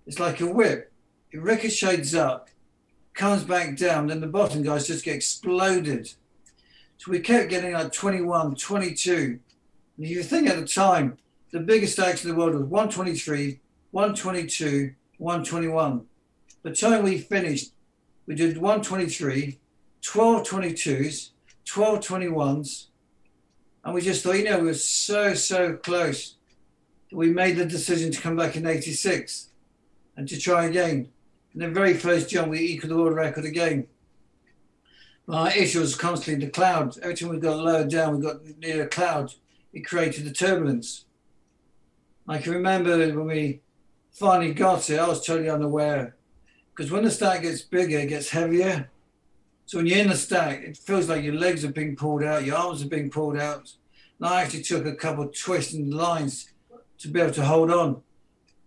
it's like a whip. It ricochets up, comes back down, then the bottom guys just get exploded. So we kept getting like 21, 22. And you think at the time, the biggest stacks in the world was 123, 122, 121. The time we finished, we did 123, 12 22s, 12 21s, and we just thought, you know, we were so, so close. We made the decision to come back in 86 and to try again. And the very first jump, we equaled the world record again. our issue was constantly the cloud. Every time we got lower down, we got near a cloud, it created the turbulence. I can remember when we finally got it, I was totally unaware. Because when the stack gets bigger, it gets heavier. So when you're in the stack, it feels like your legs are being pulled out, your arms are being pulled out. And I actually took a couple of twisting lines to be able to hold on.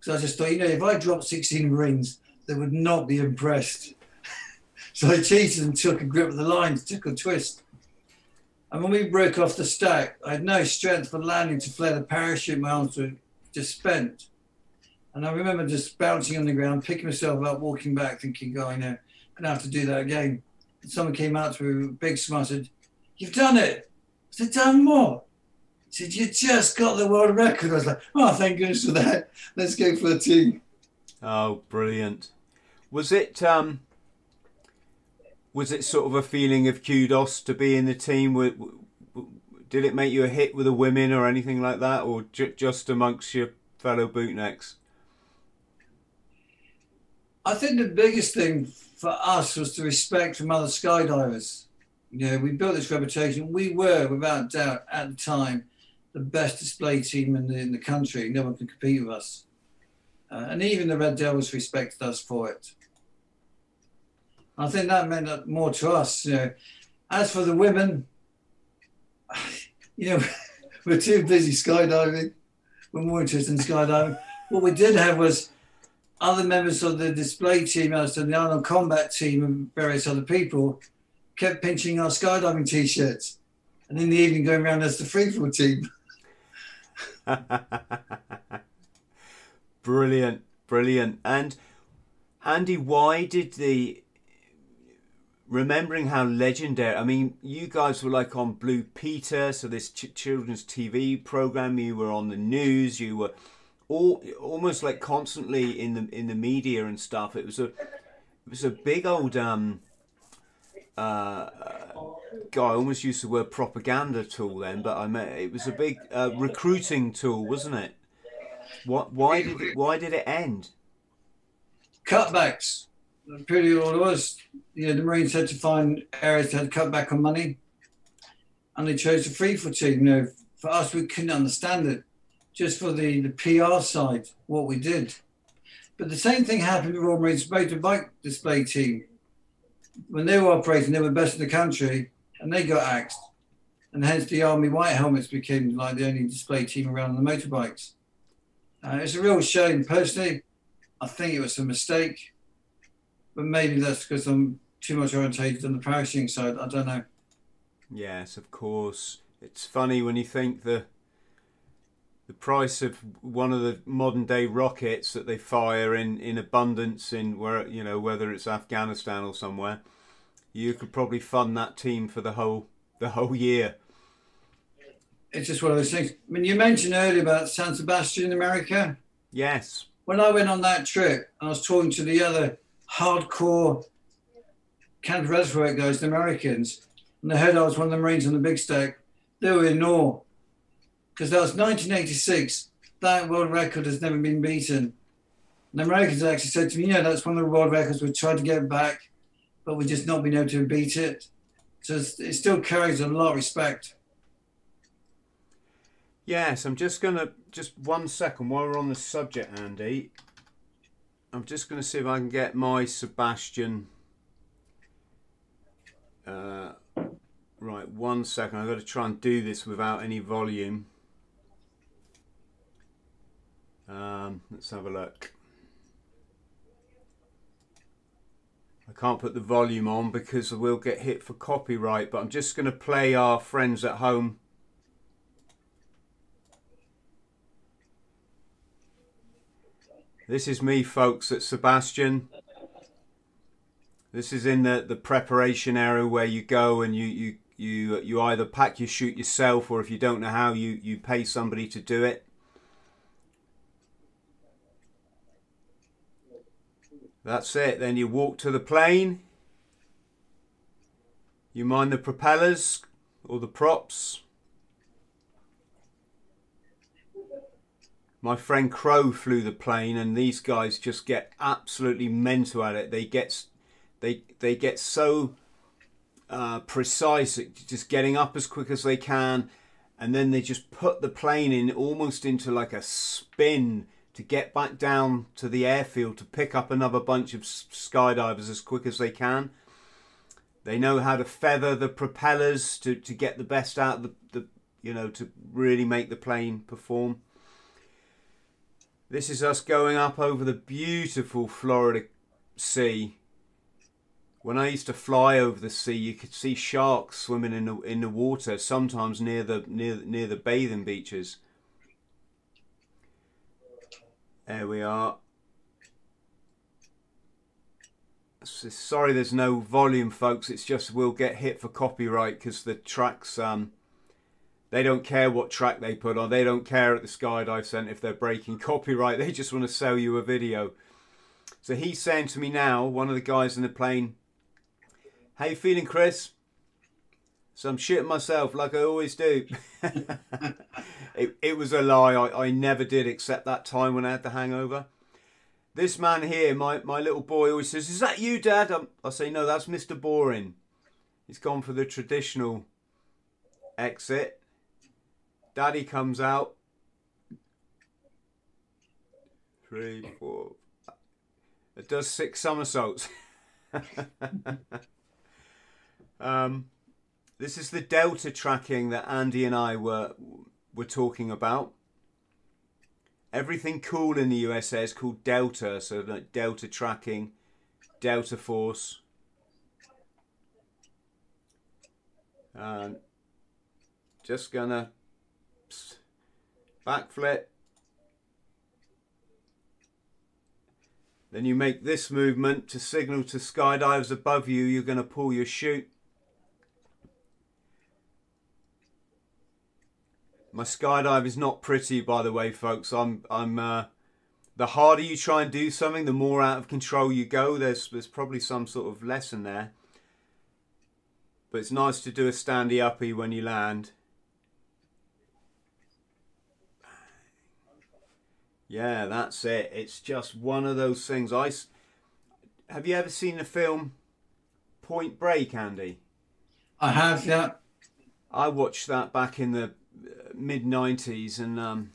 Because I just thought, you know, if I dropped 16 rings, they would not be impressed. (laughs) so I cheated and took a grip of the lines, took a twist. And when we broke off the stack, I had no strength for landing to flare the parachute. My arms were just spent. And I remember just bouncing on the ground, picking myself up, walking back, thinking, oh, I know, I'm going to have to do that again. Someone came out to me big smile and said, You've done it. I said, Done more. He said, You just got the world record. I was like, Oh, thank goodness for that. Let's go for the team. Oh, brilliant. Was it um was it sort of a feeling of kudos to be in the team? Did it make you a hit with the women or anything like that, or just amongst your fellow bootnecks? I think the biggest thing for us was to respect from other skydivers. You know, we built this reputation. We were, without doubt, at the time, the best display team in the, in the country. No one could compete with us. Uh, and even the Red Devils respected us for it. I think that meant more to us. You know, as for the women, (sighs) you know, (laughs) we're too busy skydiving. We're more interested in skydiving. What we did have was other members of the display team, as the Arnold Combat team, and various other people kept pinching our skydiving t-shirts, and in the evening going around as the freefall team. (laughs) brilliant, brilliant. And Andy, why did the remembering how legendary? I mean, you guys were like on Blue Peter, so this ch- children's TV program. You were on the news. You were all almost like constantly in the in the media and stuff. It was a it was a big old um uh, guy. I almost used the word propaganda tool then, but I meant it was a big uh, recruiting tool, wasn't it? What? Why did it, why did it end? Cutbacks. Pretty all it was. You know, the Marines had to find areas that had cut back on money, and they chose the free for team. You know, for us, we couldn't understand it just for the, the PR side, what we did. But the same thing happened with Royal Marines motorbike display team. When they were operating, they were best in the country and they got axed. And hence the Army white helmets became like the only display team around on the motorbikes. Uh, it's a real shame. Personally, I think it was a mistake. But maybe that's because I'm too much orientated on the parachuting side. I don't know. Yes, of course. It's funny when you think the the price of one of the modern day rockets that they fire in, in abundance in where you know whether it's Afghanistan or somewhere, you could probably fund that team for the whole the whole year. It's just one of those things. I mean, you mentioned earlier about San Sebastian, America. Yes. When I went on that trip, I was talking to the other hardcore Canada Reservoir guys, the Americans, and they heard I was one of the Marines on the big stack. They were in awe because that was 1986. That world record has never been beaten. And the Americans actually said to me, "Yeah, that's one of the world records. We tried to get back, but we've just not been able to beat it." So it still carries a lot of respect. Yes, I'm just gonna just one second while we're on the subject, Andy. I'm just gonna see if I can get my Sebastian. Uh, right, one second. I've got to try and do this without any volume. Um, let's have a look. I can't put the volume on because we'll get hit for copyright, but I'm just going to play our friends at home. This is me, folks, at Sebastian. This is in the, the preparation area where you go and you, you, you, you either pack your shoot yourself or if you don't know how, you, you pay somebody to do it. That's it. Then you walk to the plane. You mind the propellers or the props. My friend Crow flew the plane, and these guys just get absolutely mental at it. They get they they get so uh, precise at just getting up as quick as they can, and then they just put the plane in almost into like a spin to get back down to the airfield to pick up another bunch of skydivers as quick as they can. They know how to feather the propellers to, to get the best out of the, the you know to really make the plane perform. This is us going up over the beautiful Florida Sea. When I used to fly over the sea, you could see sharks swimming in the in the water, sometimes near the near near the bathing beaches. There we are. Sorry there's no volume folks, it's just we'll get hit for copyright because the tracks, um, they don't care what track they put on. They don't care at the Skydive Centre if they're breaking (laughs) copyright. They just want to sell you a video. So he's saying to me now, one of the guys in the plane, how you feeling Chris? So I'm shitting myself like I always do. (laughs) it, it was a lie. I, I never did except that time when I had the hangover. This man here, my, my little boy, always says, Is that you, Dad? I'm, I say, No, that's Mr. Boring. He's gone for the traditional exit. Daddy comes out. Three, four. It does six somersaults. (laughs) um, this is the delta tracking that Andy and I were were talking about. Everything cool in the USA is called delta, so like delta tracking, delta force. And just gonna backflip. Then you make this movement to signal to skydivers above you you're to pull your chute. My skydive is not pretty, by the way, folks. I'm, I'm. Uh, the harder you try and do something, the more out of control you go. There's, there's probably some sort of lesson there. But it's nice to do a standy uppy when you land. Yeah, that's it. It's just one of those things. I have you ever seen the film Point Break, Andy? I have, yeah. I watched that back in the mid '90s and um,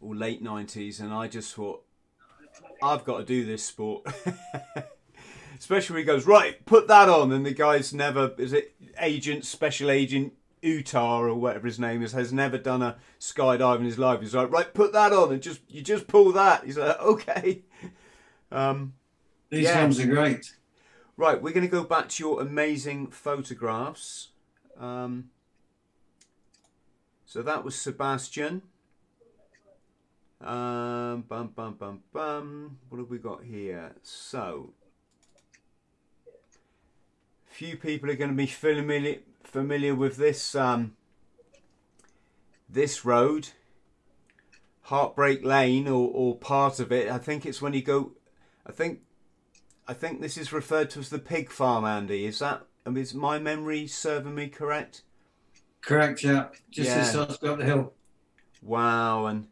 or late '90s, and I just thought, I've got to do this sport. (laughs) Especially when he goes right, put that on, and the guy's never is it agent, special agent Utah or whatever his name is, has never done a skydive in his life. He's like, right, put that on, and just you just pull that. He's like, okay. Um, These yeah. films are great. Right, we're going to go back to your amazing photographs. Um, so that was Sebastian. Um, bum, bum, bum, bum. What have we got here? So, few people are going to be familiar familiar with this um, this road, Heartbreak Lane, or, or part of it. I think it's when you go. I think I think this is referred to as the pig farm. Andy, is that? Is my memory serving me correct? Correct, yeah. Just Yeah. as it starts to go up the hill. Wow, and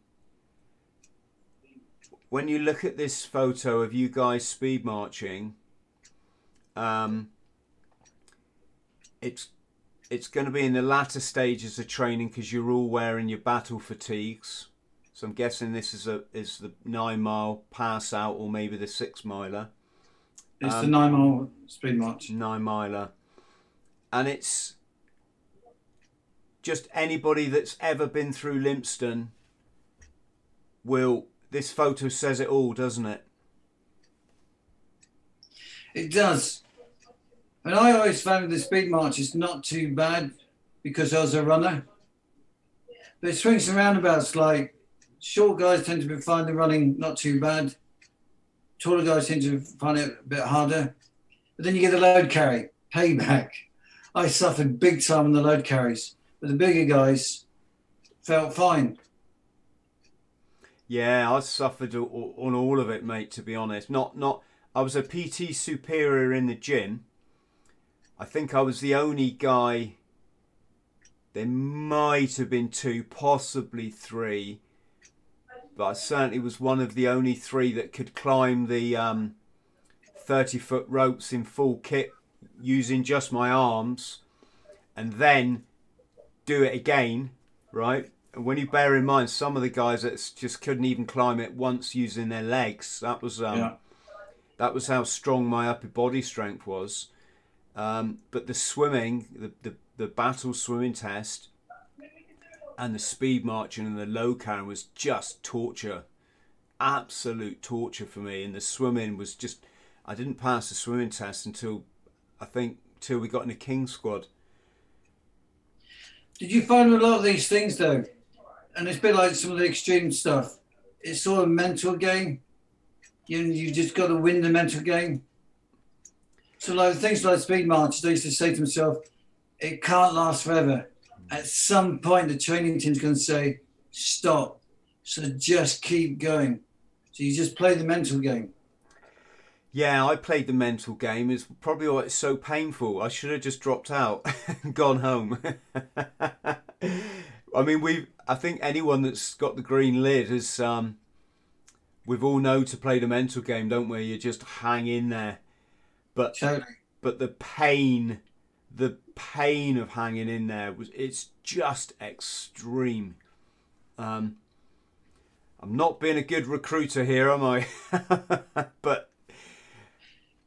when you look at this photo of you guys speed marching, um, it's it's going to be in the latter stages of training because you're all wearing your battle fatigues. So I'm guessing this is a is the nine mile pass out or maybe the six miler, It's the Um, nine mile speed march. nine miler, and it's just anybody that's ever been through Lympstone will. This photo says it all, doesn't it? It does. And I always found the speed march is not too bad because I was a runner. But it swings and roundabouts like short guys tend to find the running not too bad. Taller guys tend to find it a bit harder. But then you get the load carry, payback. I suffered big time on the load carries, but the bigger guys felt fine. Yeah, I suffered on all of it, mate. To be honest, not not. I was a PT superior in the gym. I think I was the only guy. There might have been two, possibly three, but I certainly was one of the only three that could climb the um, thirty-foot ropes in full kit using just my arms, and then do it again, right? And when you bear in mind some of the guys that just couldn't even climb it once using their legs, that was um, Yeah. that was how strong my upper body strength was. Um, but the swimming, the, the the battle swimming test, and the speed marching and the low carrying was just torture, absolute torture for me. And the swimming was just, I didn't pass the swimming test until, I think, till we got in the king squad. Did you find a lot of these things though? And it's a bit like some of the extreme stuff. It's of a mental game. You you just got to win the mental game. So like things like speed marches, I used to say to myself, it can't last forever. At some point, the training team's going to say, stop. So just keep going. So you just play the mental game. Yeah, I played the mental game. It's probably why it's so painful. I should have just dropped out (laughs) and gone home. (laughs) I mean, we. I think anyone that's got the green lid has. Um, we've all know to play the mental game, don't we? You just hang in there. But Totally. but the pain, the pain of hanging in there was. It's just extreme. Um, I'm not being a good recruiter here, am I? (laughs) but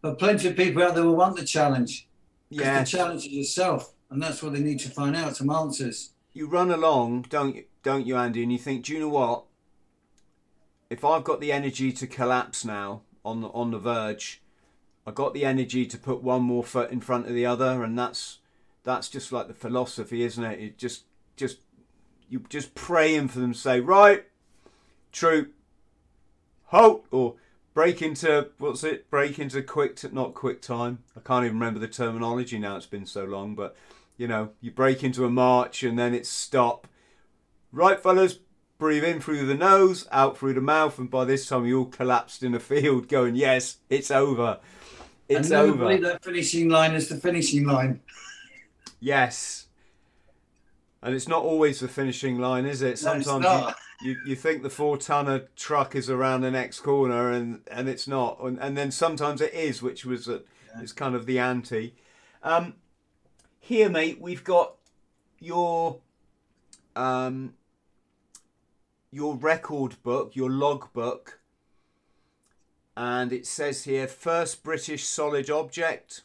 But plenty of people out there will want the challenge. Yeah, the challenge is yourself. And that's what they need to find out, some answers. you run along, don't you, don't you, Andy? And you think, do you know what? If I've got the energy to collapse now on the, on the verge, I got the energy to put one more foot in front of the other, and that's that's just like the philosophy, isn't it? You just just you just praying for them to say right, troop, halt, or break into what's it? Break into quick, t- not quick time. I can't even remember the terminology now. It's been so long, but you know, you break into a march and then it's stop. Right, fellas, breathe in through the nose, out through the mouth, and by this time you all collapsed in a field, (laughs) going, "Yes, it's over, it's and over." believe that finishing line is the finishing line. Yes. And it's not always the finishing line, is it? No, it's Sometimes not. You, you, think the four tonner truck is around the next corner and, and it's not. And, and then sometimes it is, which was a, is kind of the anti. Um, here, mate, we've got your um, your record book, your log book. And it says here first British solid object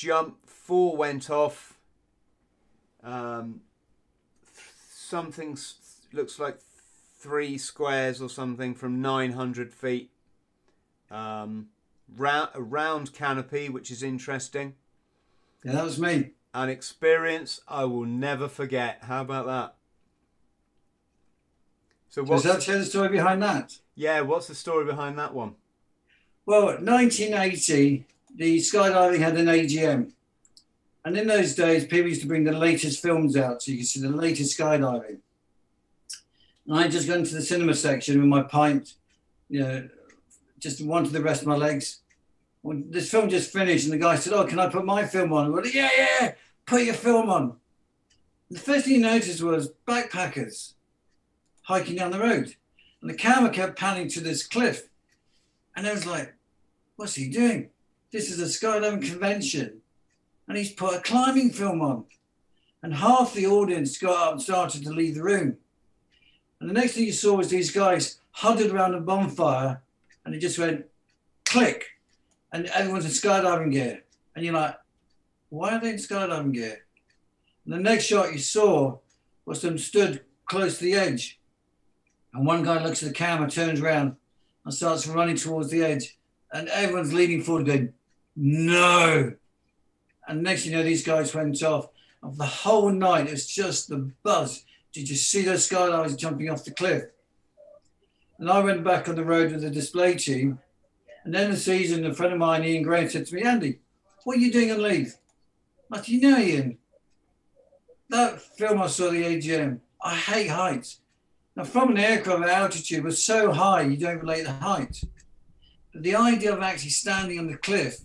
jump, four went off. Um, th- something s- looks like three squares or something from 900 feet. Um, round, a round canopy, which is interesting. Yeah, that was me. An experience I will never forget. How about that? So Does what's that tell the story behind that? yeah? What's the story behind that one? Well, 1980, the skydiving had an AGM. And in those days, people used to bring the latest films out so you could see the latest skydiving. And I just got into the cinema section with my pint, you know, just wanted the rest of my legs. Well, this film just finished, and the guy said, Oh, can I put my film on? Went, Yeah, yeah, put your film on. The first thing he noticed was backpackers hiking down the road. And the camera kept panning to this cliff. And I was like, what's he doing? This is a skydiving convention. And he's put a climbing film on. And half the audience got up and started to leave the room. And the next thing you saw was these guys huddled around a bonfire and it just went click. And everyone's in skydiving gear. And you're like, why are they in skydiving gear? And the next shot you saw was them stood close to the edge. And one guy looks at the camera, turns around, and starts running towards the edge. And everyone's leaning forward, going, No. And next you know, these guys went off. Of the whole night, it was just the buzz. Did you see those skydivers jumping off the cliff? And I went back on the road with the display team. And then the season, a friend of mine, Ian Gray, said to me, Andy, what are you doing on leave? I said, you know, Ian, that film I saw the AGM, I hate heights. Now, from an aircraft altitude was so high, you don't relate the height. But the idea of actually standing on the cliff,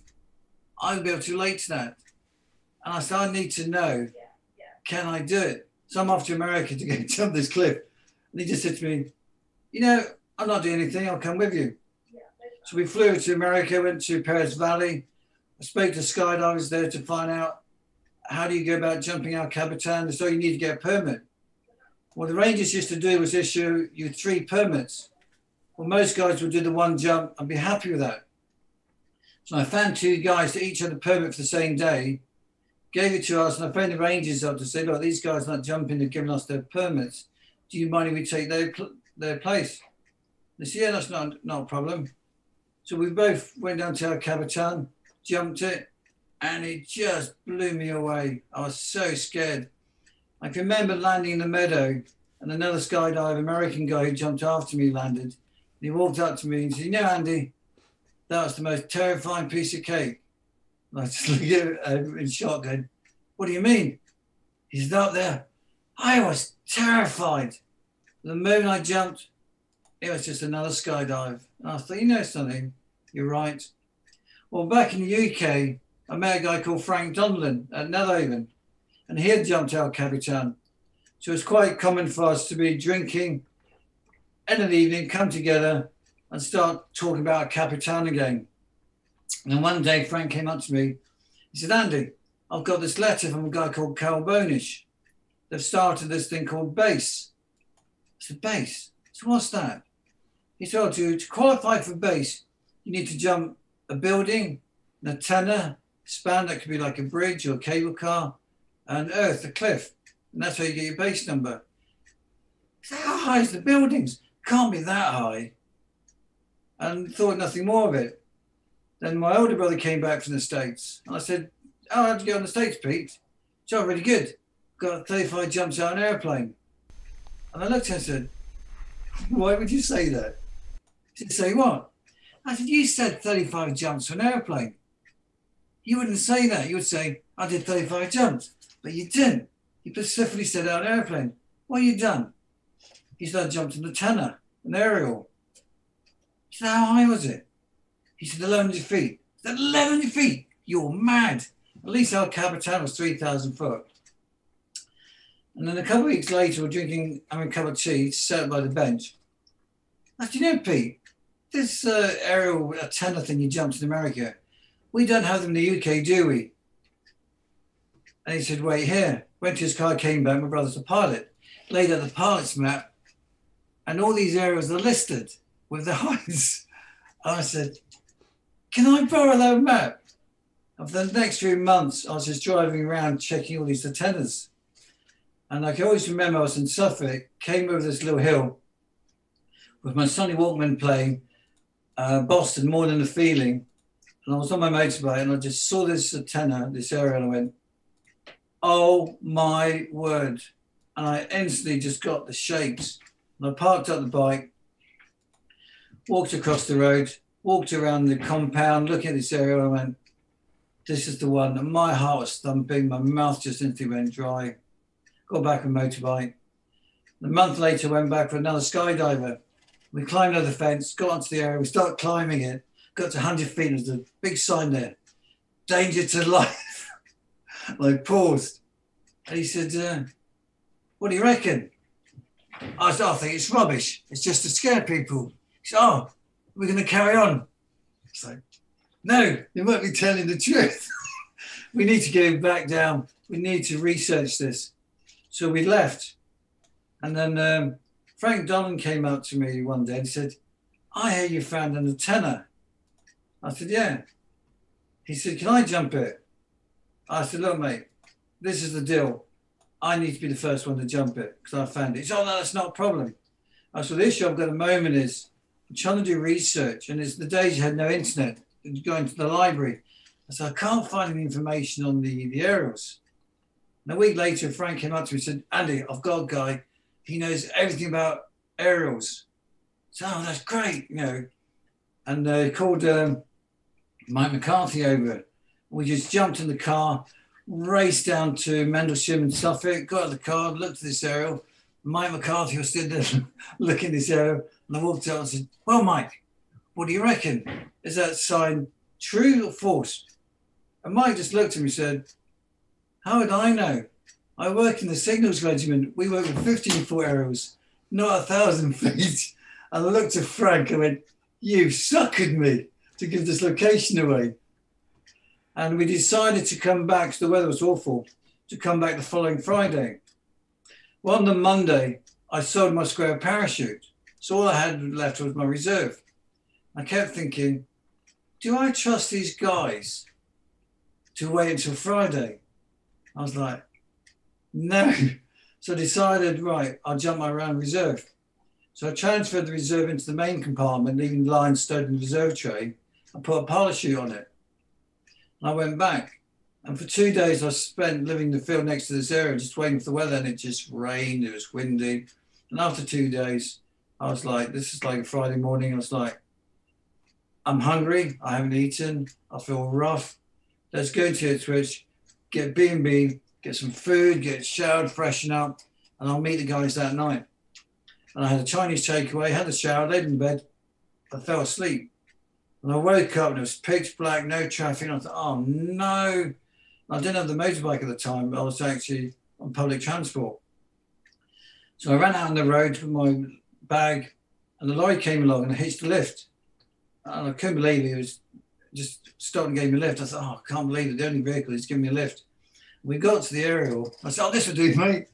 I would be able to relate to that. And I said, I need to know, can I do it? So I'm off to America to go (laughs) jump this cliff. And he just said to me, you know, I'm not doing anything, I'll come with you. So we flew to America, went to Perris Valley. I spoke to skydivers there to find out how do you go about jumping El Capitan? So you need to get a permit. What the Rangers used to do was issue you three permits. Well, most guys would do the one jump and be happy with that. So I found two guys that each had a permit for the same day, gave it to us, and I phoned the Rangers up to say, look, these guys are not jumping, they've given us their permits. Do you mind if we take their, their place? They said, yeah, that's not, not a problem. So we both went down to El Capitan, jumped it, and it just blew me away. I was so scared. I can remember landing in the meadow, and another skydive American guy who jumped after me landed. He walked up to me and said, You know, Andy, that was the most terrifying piece of cake. And I just looked at him uh, in shock, going, What do you mean? He's not there. I was terrified. The moment I jumped, it was just another skydive. And I thought, You know something? You're right. Well, back in the UK, I met a guy called Frank Donlan at Netheravon, and he had jumped El Capitan. So it's quite common for us to be drinking, in the evening, come together and start talking about Capitan again. And then one day, Frank came up to me. He said, Andy, I've got this letter from a guy called Carl Boenish. They've started this thing called BASE. I said, BASE? So what's that? He said, to, to qualify for BASE, you need to jump a building, an antenna, span that could be like a bridge or a cable car, and earth, a cliff. And that's how you get your base number. So how high is the buildings? Can't be that high. And thought nothing more of it. Then my older brother came back from the States. I said, Oh, how'd you get on the States, Pete? So really good. Got 35 jumps out an airplane. And I looked at him and said, Why would you say that? He said, Say what? I said, You said 35 jumps from an airplane. You wouldn't say that. You would say, I did 35 jumps. But you didn't. You specifically said out an airplane. What you done? He said, I jumped in the Tanner, an aerial. He said, How high was it? He said, 1,100 feet. I said, 1,100 feet? You're mad. At least El Capitan was 3,000 foot. And then a couple of weeks later, we're drinking, having a cup of tea, sat by the bench. I said, You know, Pete, this uh, aerial antenna thing you jumped in America, we don't have them in the UK, do we? And he said, wait here. Went to his car, came back, my brother's a pilot, laid out the pilot's map, and all these areas are listed with the (laughs) heights. I said, can I borrow that map? And for the next few months, I was just driving around checking all these antennas. And I can always remember I was in Suffolk, came over this little hill with my Sony Walkman playing uh, Boston, More Than a Feeling. And I was on my motorbike and I just saw this antenna, this area, and I went, oh my word. And I instantly just got the shakes. And I parked up the bike, walked across the road, walked around the compound, looking at this area, I went, this is the one. And my heart was thumping, my mouth just instantly went dry. Got back on motorbike. A month later, went back for another skydiver. We climbed over the fence, got onto the area, we started climbing it, got to 100 feet, there's a big sign there, danger to life. (laughs) I paused. And he said, uh, What do you reckon? I said, I think it's rubbish. It's just to scare people. He said, Oh, we're going to carry on. It's like, no, you might be telling the truth. (laughs) we need to go back down. We need to research this. So we left. And then um, Frank Dolan came up to me one day and said, I hear you found an antenna. I said, Yeah. He said, Can I jump it? I said, Look, mate, this is the deal. I need to be the first one to jump it because I found it. He said, Oh, no, that's not a problem. I said, The issue I've got at the moment is trying to do research, and it's the days you had no internet, and going to the library. I said, I can't find any information on the, the aerials. And a week later, Frank came up to me and said, Andy, I've got a guy. He knows everything about aerials. So, oh, that's great, you know. And uh, he called um, Mike McCarthy over. We just jumped in the car, raced down to Mendlesham and Suffolk, got out of the car, looked at this aerial. Mike McCarthy was there (laughs) looking at this aerial. And out and said, Well, Mike, what do you reckon? Is that sign true or false? And Mike just looked at me and said, How would I know? I work in the signals regiment. We work with 15 foot arrows, not a thousand (laughs) feet. And I looked at Frank and went, You suckered me to give this location away. And we decided to come back, the weather was awful, to come back the following Friday. Well, on the Monday, I sold my square parachute. So all I had left was my reserve. I kept thinking, do I trust these guys to wait until Friday? I was like, no. (laughs) So I decided, right, I'll jump my round reserve. So I transferred the reserve into the main compartment, leaving the line stowed in the reserve tray, I put a parachute on it. And I went back. And for two days, I spent living in the field next to this area, just waiting for the weather, and it just rained, it was windy. And after two days, I was like, this is like a Friday morning. I was like, I'm hungry. I haven't eaten. I feel rough. Let's go to Ipswich, get B&B, get some food, get showered, freshen up, and I'll meet the guys that night. And I had a Chinese takeaway, had a shower, laid in bed. I fell asleep. And I woke up and it was pitch black, no traffic. And I thought, oh no. I didn't have the motorbike at the time, but I was actually on public transport. So I ran out on the road with my bag, and the lorry came along and hitched the lift. And I couldn't believe. It was just stopped and gave me a lift. I thought, oh, I can't believe it. The only vehicle is giving me a lift. We got to the aerial. I said, oh, this will do, mate.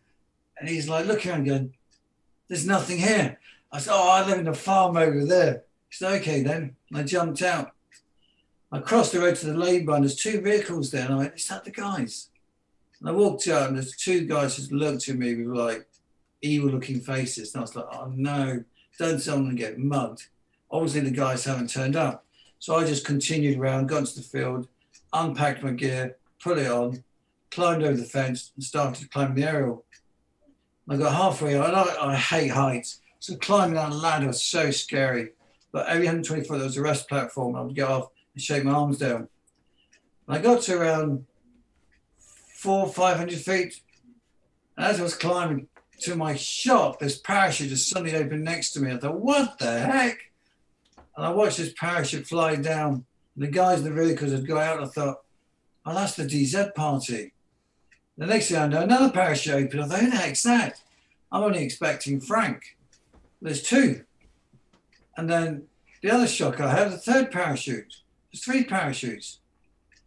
And he's like looking around going, there's nothing here. I said, oh, I live in a farm over there. He said, okay then. And I jumped out. I crossed the road to the labour and there's two vehicles there. And I went, is that the guys? And I walked out and there's two guys just looked at me with like evil looking faces. And I was like, oh no, don't to get mugged. Obviously the guys haven't turned up. So I just continued around, got into the field, unpacked my gear, put it on, climbed over the fence and started climbing the aerial. I got halfway, and I, I hate heights. So climbing that ladder was so scary. But every 120 foot, there was a rest platform. I would get off and shake my arms down. I got to around four, 500 feet. As I was climbing, to my shock, this parachute just suddenly opened next to me. I thought, what the heck? And I watched this parachute fly down. And the guys in the vehicles had got out. I thought, oh, that's the DZ party. The next thing I know, another parachute opened. I thought, who the heck's that? I'm only expecting Frank. There's two. And then the other shock I had, the third parachute. There's three parachutes.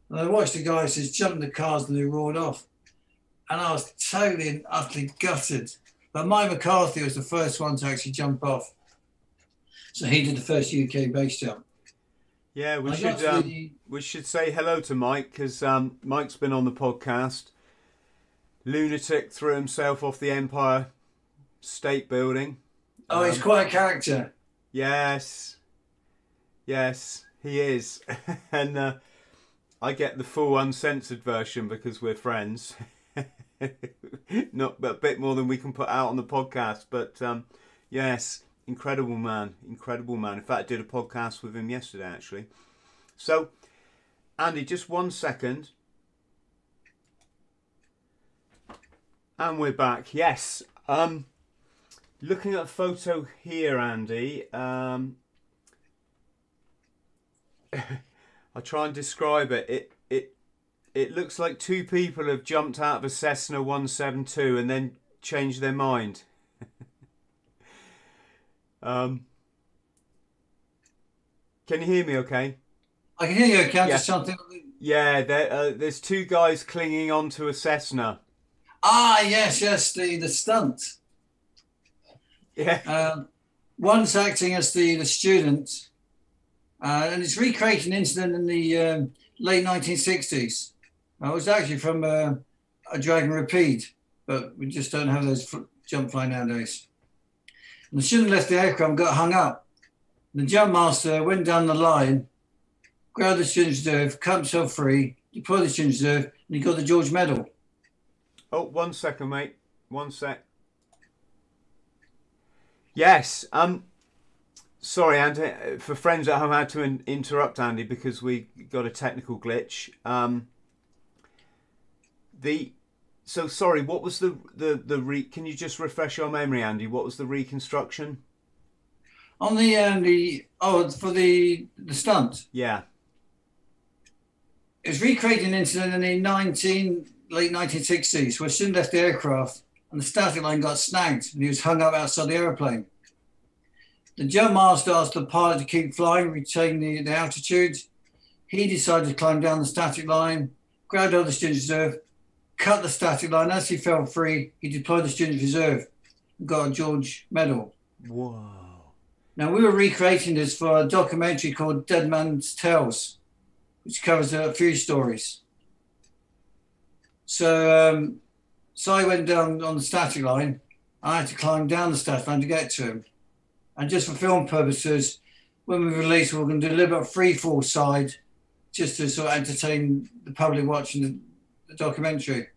And I watched the guys just jump the cars and they roared off. And I was totally and utterly gutted. But Mike McCarthy was the first one to actually jump off. So he did the first UK base jump. Yeah, we I should um, the- we should say hello to Mike because um, Mike's been on the podcast. Lunatic threw himself off the Empire State Building. Oh, he's Um, quite a character. Yes, yes, he is, (laughs) and uh, I get the full uncensored version because we're friends. (laughs) (laughs) Not a bit more than we can put out on the podcast, but um, yes, incredible man, incredible man. In fact, I did a podcast with him yesterday actually. So, Andy, just one second. And we're back. Yes. Um, looking at a photo here, Andy. Um, (laughs) I'll try and describe it. It it it looks like two people have jumped out of a Cessna 172 and then changed their mind. (laughs) um, can you hear me? Okay. I can hear you, okay? I'm Yeah. just something. Yeah, there, uh, there's two guys clinging onto a Cessna. Ah, yes, yes, the, the stunt. Yeah. (laughs) Um, one's acting as the, the student, uh, and it's recreating an incident in the um, late 1960s. It was actually from uh, a Dragon Rapide, but we just don't have those jump fly nowadays. And the student left the aircraft got hung up. The jump master went down the line, grabbed the student's reserve, cut himself free, deployed the student's reserve, and he got the George Medal. Oh, one second, mate. One sec. Yes. Um. Sorry, Andy. uh, For friends at home, I had to in- interrupt Andy because we got a technical glitch. Um. The. So sorry. What was the the the re? Can you just refresh your memory, Andy? What was the reconstruction? On the um, the oh for the the stunt, Yeah. It was recreating an incident in the 19, late 1960s where soon left the aircraft and the static line got snagged and he was hung up outside the aeroplane. The jump master asked the pilot to keep flying, retain the, the altitude. He decided to climb down the static line, grabbed the student's reserve, cut the static line. As he fell free, he deployed the student's reserve and got a George Medal. Whoa. Now, we were recreating this for a documentary called Dead Man's Tales, which covers a few stories. So, um, so I went down on the static line. I had to climb down the static line to get to him. And just for film purposes, when we release, we're going to do a little bit of free fall side just to sort of entertain the public watching the, the documentary.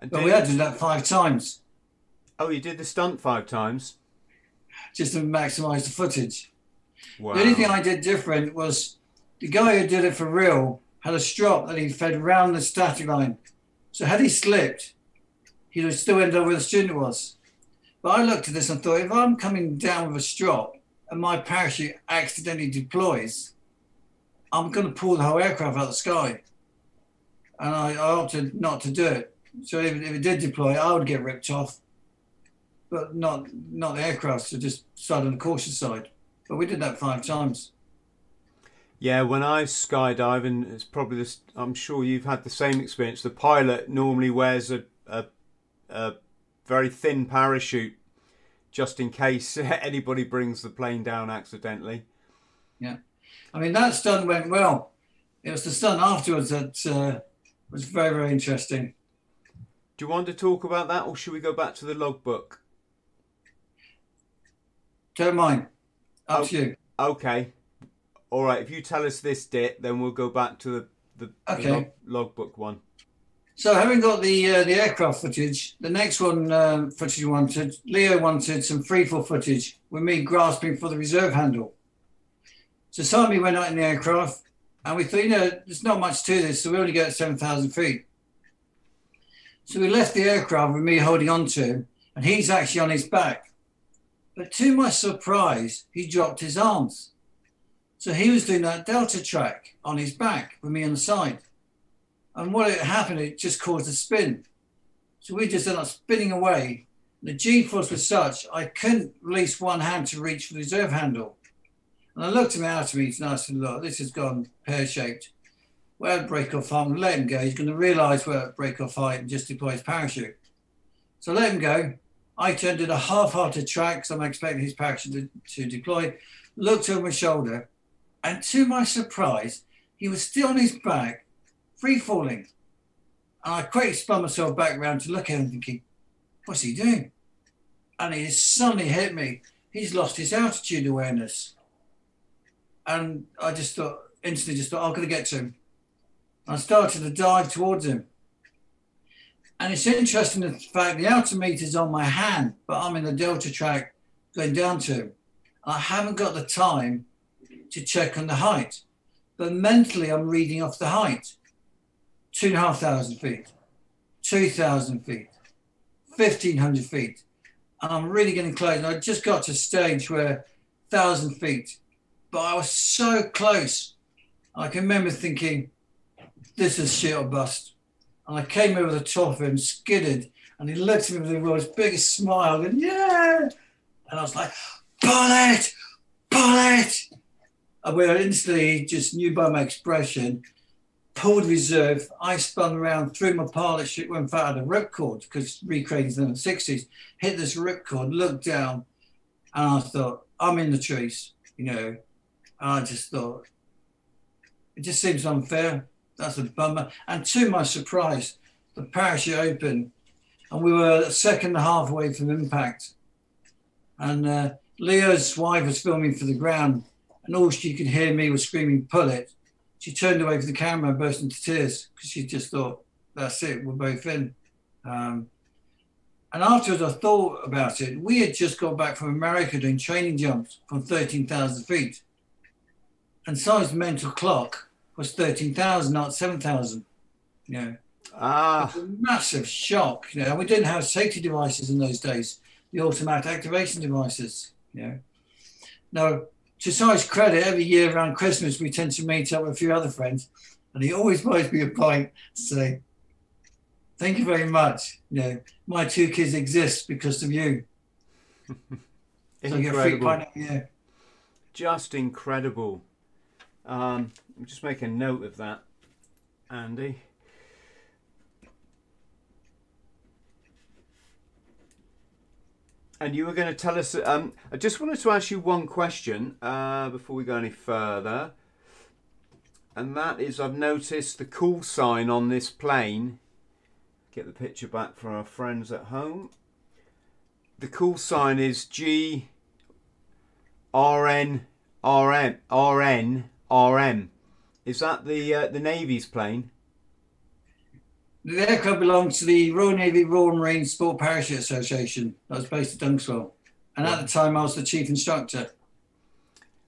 And But we had to do that five times oh, you did the stunt five times. just to maximize the footage. Wow. The only thing I did different was the guy who did it for real had a strop that he fed round the static line. So had he slipped, he would still end up where the student was. But I looked at this and thought, if I'm coming down with a strop and my parachute accidentally deploys, I'm going to pull the whole aircraft out of the sky. And I, I opted not to do it. So if, if it did deploy, I would get ripped off, but not not the aircraft. So just started on the cautious side. But we did that five times. Yeah, when I skydive, and it's probably this, I'm sure you've had the same experience. The pilot normally wears a, a, a very thin parachute just in case (laughs) anybody brings the plane down accidentally. Yeah, I mean, that stunt went well. It was the stunt afterwards that uh, was very, very interesting. Do you want to talk about that, or should we go back to the logbook? Don't mind. Up Oh. to you. Okay. All right. If you tell us this bit, then we'll go back to the the, Okay. log, logbook one. So, having got the uh, the aircraft footage, the next one um, footage wanted, Leo wanted some freefall footage with me grasping for the reserve handle. So, Simon went out in the aircraft, and we thought, you know, there's not much to this, so we only get 7,000 feet. So, we left the aircraft with me holding on to him, and he's actually on his back. But to my surprise, he dropped his arms. So, he was doing that delta track on his back with me on the side. And what happened, it just caused a spin. So we just ended up spinning away. The G force was such I couldn't release one hand to reach for the reserve handle. And I looked at him out to me and I said, Look, this has gone pear shaped. Well, break off gonna let him go. He's going to realize where break off height and just deploy his parachute. So let him go. I turned it a half hearted track because I'm expecting his parachute to, to deploy. Looked over my shoulder, and to my surprise, he was still on his back free falling. And I quickly spun myself back around to look at him, thinking, what's he doing? And he suddenly hit me. He's lost his altitude awareness. And I just thought, instantly just thought, I'm going to get to him. I started to dive towards him. And it's interesting the fact the altimeter's on my hand, but I'm in the delta track going down to him. I haven't got the time to check on the height, but mentally I'm reading off the height two and a half thousand feet, 2,000 feet, 1,500 feet. And I'm really getting close. And I just got to a stage where 1,000 feet, but I was so close. I can remember thinking, this is shit or bust. And I came over the top of him, skidded. And he looked at me with the world's biggest smile and yeah. And I was like, bullet, bullet. And we instantly just knew by my expression, pulled reserve. I spun around, threw my pilot chute, went out of the ripcord because recreating in the 60s, hit this ripcord, looked down, and I thought, I'm in the trees, you know. I just thought, it just seems unfair. That's a bummer. And to my surprise, the parachute opened and we were second half away from impact. And uh, Leo's wife was filming for the ground, and all she could hear me was screaming, pull it. She turned away from the camera and burst into tears because she just thought, that's it, we're both in. Um, and afterwards, I thought about it. We had just got back from America doing training jumps from 13,000 feet. And Si's mental clock was 13,000, not 7,000. You know, Ah, massive shock. You know, and we didn't have safety devices in those days, the automatic activation devices. You know, now to Si's credit, every year around Christmas we tend to meet up with a few other friends, and he always (laughs) buys me a pint to say, "Thank you very much." You know, my two kids exist because of you. (laughs) So I get a free incredible. pint year. Just incredible. Um, just make a note of that, Andy. And you were going to tell us. Um, I just wanted to ask you one question uh, before we go any further, and that is I've noticed the call sign on this plane. Get the picture back for our friends at home. The call sign is G RN RM RN RM. Is that the uh, the Navy's plane? The aircraft belongs to the Royal Navy Royal Marine Sport Parachute Association that was based at Dunkeswell. And at the time, I was the chief instructor.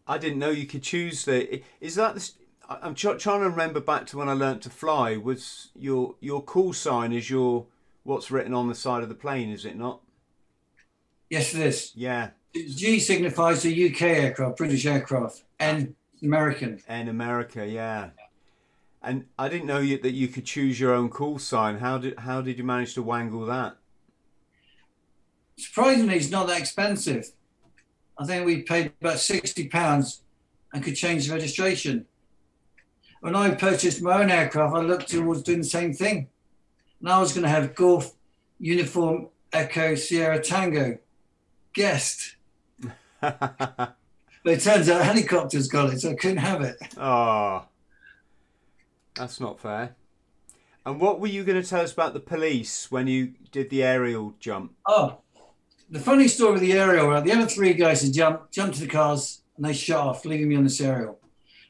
I didn't know you could choose the. Is that the? I'm tr- trying to remember back to when I learnt to fly. Was your your call sign is your what's written on the side of the plane? Is it not? Yes, it is. Yeah, G signifies the UK aircraft, British aircraft, and American. in America, yeah. And I didn't know you, that you could choose your own call sign. How did how did you manage to wangle that? Surprisingly, it's not that expensive. I think we paid about sixty pounds and could change the registration. When I purchased my own aircraft, I looked towards doing the same thing. And I was going to have Golf Uniform Echo Sierra Tango guest. (laughs) But it turns out helicopters got it, so I couldn't have it. Oh, that's not fair. And what were you going to tell us about the police when you did the aerial jump? Oh, the funny story with the aerial, right? The other three guys had jumped, jumped to the cars and they shot off, leaving me on this aerial.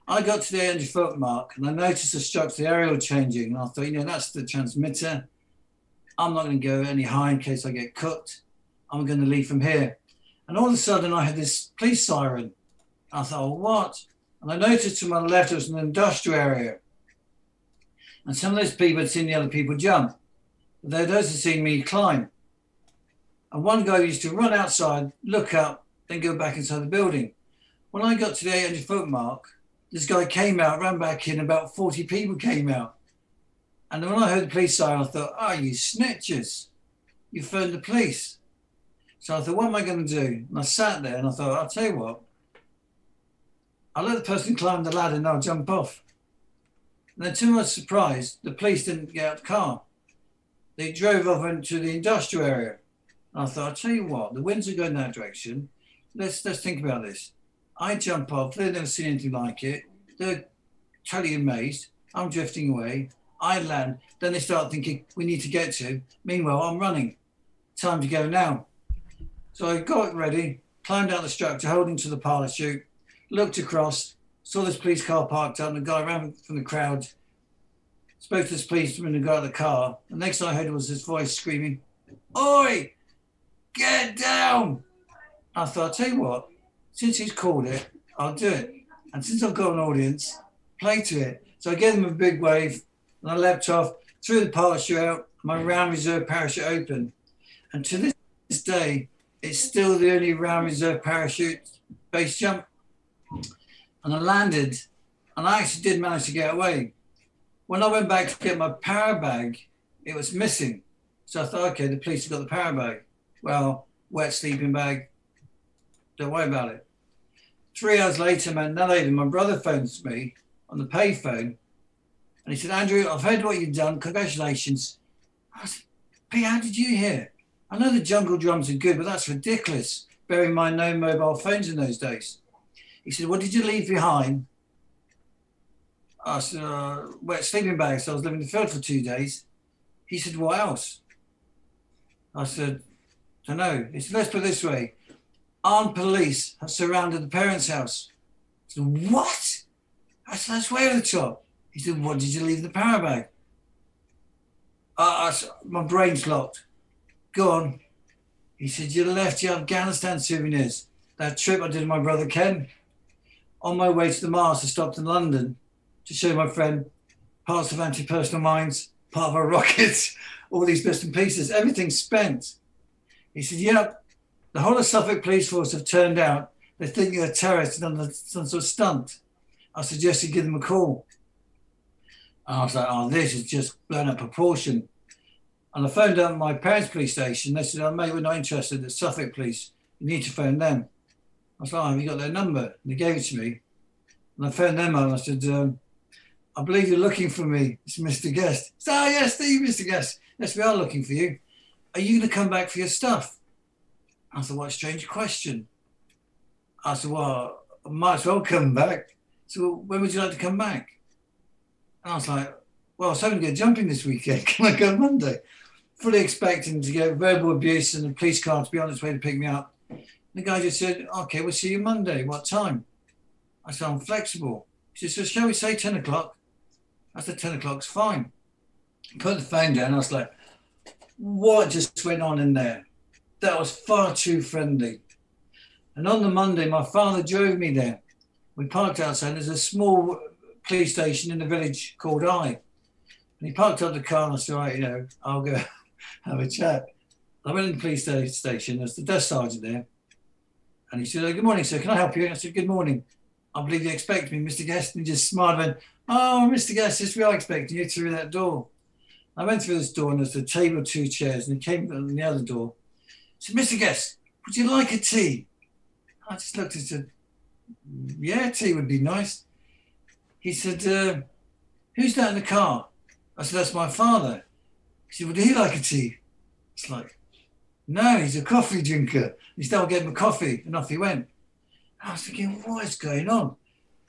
I got to the 800 foot mark and I noticed the structure, of the aerial changing. And I thought, you know, that's the transmitter. I'm not going to go any higher in case I get cut. I'm going to leave from here. And all of a sudden, I had this police siren. I thought, what? And I noticed to my left, it was an industrial area. And some of those people had seen the other people jump. But they'd also seen me climb. And one guy used to run outside, look up, then go back inside the building. When I got to the 800 foot mark, this guy came out, ran back in, about 40 people came out. And when I heard the police siren, I thought, oh, you snitches. You phoned the police. So I thought, what am I going to do? And I sat there and I thought, I'll tell you what. I'll let the person climb the ladder and I'll jump off. And then to my surprise, the police didn't get out the car. They drove off into the industrial area. And I thought, I'll tell you what, the winds are going that direction. Let's let's think about this. I jump off, they've never seen anything like it. They're totally amazed. I'm drifting away. I land. Then they start thinking, we need to get to. Meanwhile, I'm running. Time to go now. So I got ready, climbed out the structure, holding to the pilot chute, looked across, saw this police car parked up, and a guy ran from the crowd, spoke to this policeman and got out of the car. The next I heard was his voice screaming, Oi! Get down! I thought, I'll tell you what, since he's called it, I'll do it. And since I've got an audience, play to it. So I gave him a big wave, and I leapt off, threw the parachute out, my round reserve parachute open. And to this day, it's still the only round reserve parachute base jump. And I landed, and I actually did manage to get away. When I went back to get my power bag, it was missing. So I thought, okay, the police have got the power bag. Well, wet sleeping bag. Don't worry about it. Three hours later, man, now later, my brother phones me on the payphone, and he said, Andrew, I've heard what you've done. Congratulations. I said, Pete, how did you hear? I know the jungle drums are good, but that's ridiculous. Bearing in mind, no mobile phones in those days. He said, What did you leave behind? I said, uh, Wet sleeping bag. So I was living in the field for two days. He said, What else? I said, I Don't know. He said, Let's put it this way armed police have surrounded the parents' house. I said, What? I said, That's way over the top. He said, What did you leave in the power bag? Uh, I said, My brain's locked. Go on. He said, You left your Afghanistan souvenirs. That trip I did with my brother Ken. On my way to the Mars, I stopped in London to show my friend parts of anti personal mines, part of our rockets, (laughs) all these bits and pieces, everything spent. He said, Yep, the whole of Suffolk Police Force have turned out. They think you're a terrorist and done some sort of stunt. I suggest you give them a call. And I was like, oh, this is just blown up proportion. And I phoned up my parents' police station. They said, oh, mate, we're not interested. The Suffolk Police. You need to phone them. I said, oh, have you got their number? And they gave it to me. And I phoned them up and I said, um, I believe you're looking for me. It's Mr. Guest. Said, oh, yes, Steve, Mr. Guest. Yes, we are looking for you. Are you going to come back for your stuff? I said, what a strange question. I said, well, I might as well come back. So when would you like to come back? And I was like, well, I was hoping to go jumping this weekend. (laughs) Can I go Monday? Fully expecting to get verbal abuse and a police car to be on its way to pick me up. The guy just said, okay, we'll see you Monday. What time? Eye said, I'm flexible. He said, shall we say 10 o'clock? I said, 10 o'clock's fine. Put the phone down. I was like, what just went on in there? That was far too friendly. And on the Monday, my father drove me there. We parked outside. There's a small police station in the village called I. And he parked up the car and I said, right, you know, I'll go (laughs) have a chat. I went in the police station. There's the desk sergeant there. And he said, oh, good morning, sir. Can I help you? And I said, good morning. I believe you expect me, Mr. Guest. And he just smiled and went, oh, Mr. Guest, yes, we are expecting you through that door. I went through this door and there's a table, two chairs, and he came from the other door. He said, Mr. Guest, would you like a tea? I just looked and said, yeah, tea would be nice. He said, uh, who's that in the car? I said, that's my father. He said, would he like a tea? It's like, no, he's a coffee drinker. He started getting a coffee and off he went. I was thinking, what is going on?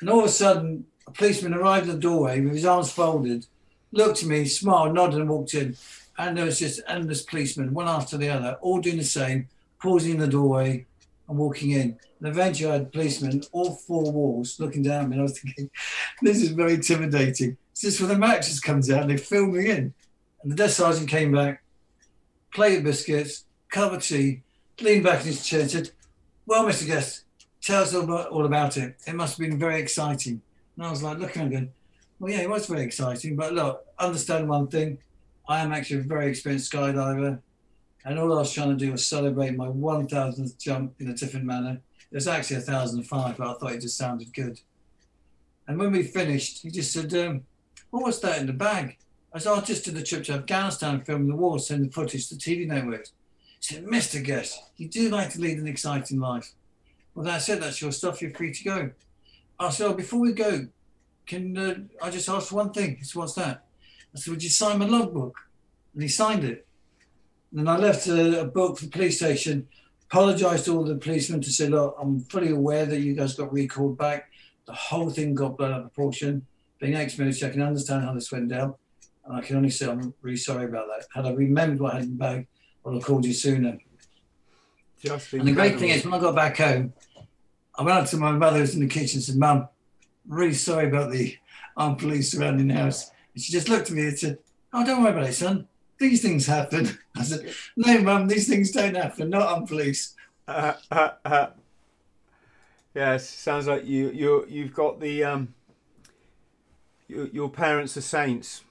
And all of a sudden, a policeman arrived at the doorway with his arms folded, looked at me, smiled, nodded, and walked in. And there was just endless policemen, one after the other, all doing the same, pausing in the doorway and walking in. And eventually, I had policemen, all four walls, looking down at me. And I was thinking, (laughs) this is very intimidating. It's just when the mattress comes out, and they fill me in. And the desk sergeant came back, plate of biscuits, cup of tea, leaned back in his chair and said, Well, Mr. Guest, tell us all about, all about it. It must have been very exciting. And I was like, looking at him, Well, yeah, it was very exciting. But look, understand one thing. I am actually a very experienced skydiver. And all I was trying to do was celebrate my 1000th jump in a different manner. It was actually 1005, but I thought it just sounded good. And when we finished, he just said, um, What was that in the bag? I said, I just did the trip to Afghanistan filming the war, sending footage to TV networks. Said, Mr. Guest, you do like to lead an exciting life. Well, that's it. That's your stuff. You're free to go. I said, oh, before we go, can uh, I just ask one thing? He said, what's that? I said, would you sign my logbook? And he signed it. And then I left a, a book for the police station, apologized to all the policemen to say, look, I'm fully aware that you guys got recalled back. The whole thing got blown out of proportion. Being ex-military, I can understand how this went down. And I can only say I'm really sorry about that. Had I remembered what I had in the bag, I'd have called you sooner. Just And the great thing is, when I got back home, I went up to my mother who's in the kitchen and said, Mum, really sorry about the armed police surrounding the house. And she just looked at me and said, Oh, don't worry about it, son. These things happen. (laughs) I said, No, Mum, these things don't happen, not on police. Uh, uh, uh. Yes, sounds like you you you've got the um. Your, your parents are saints.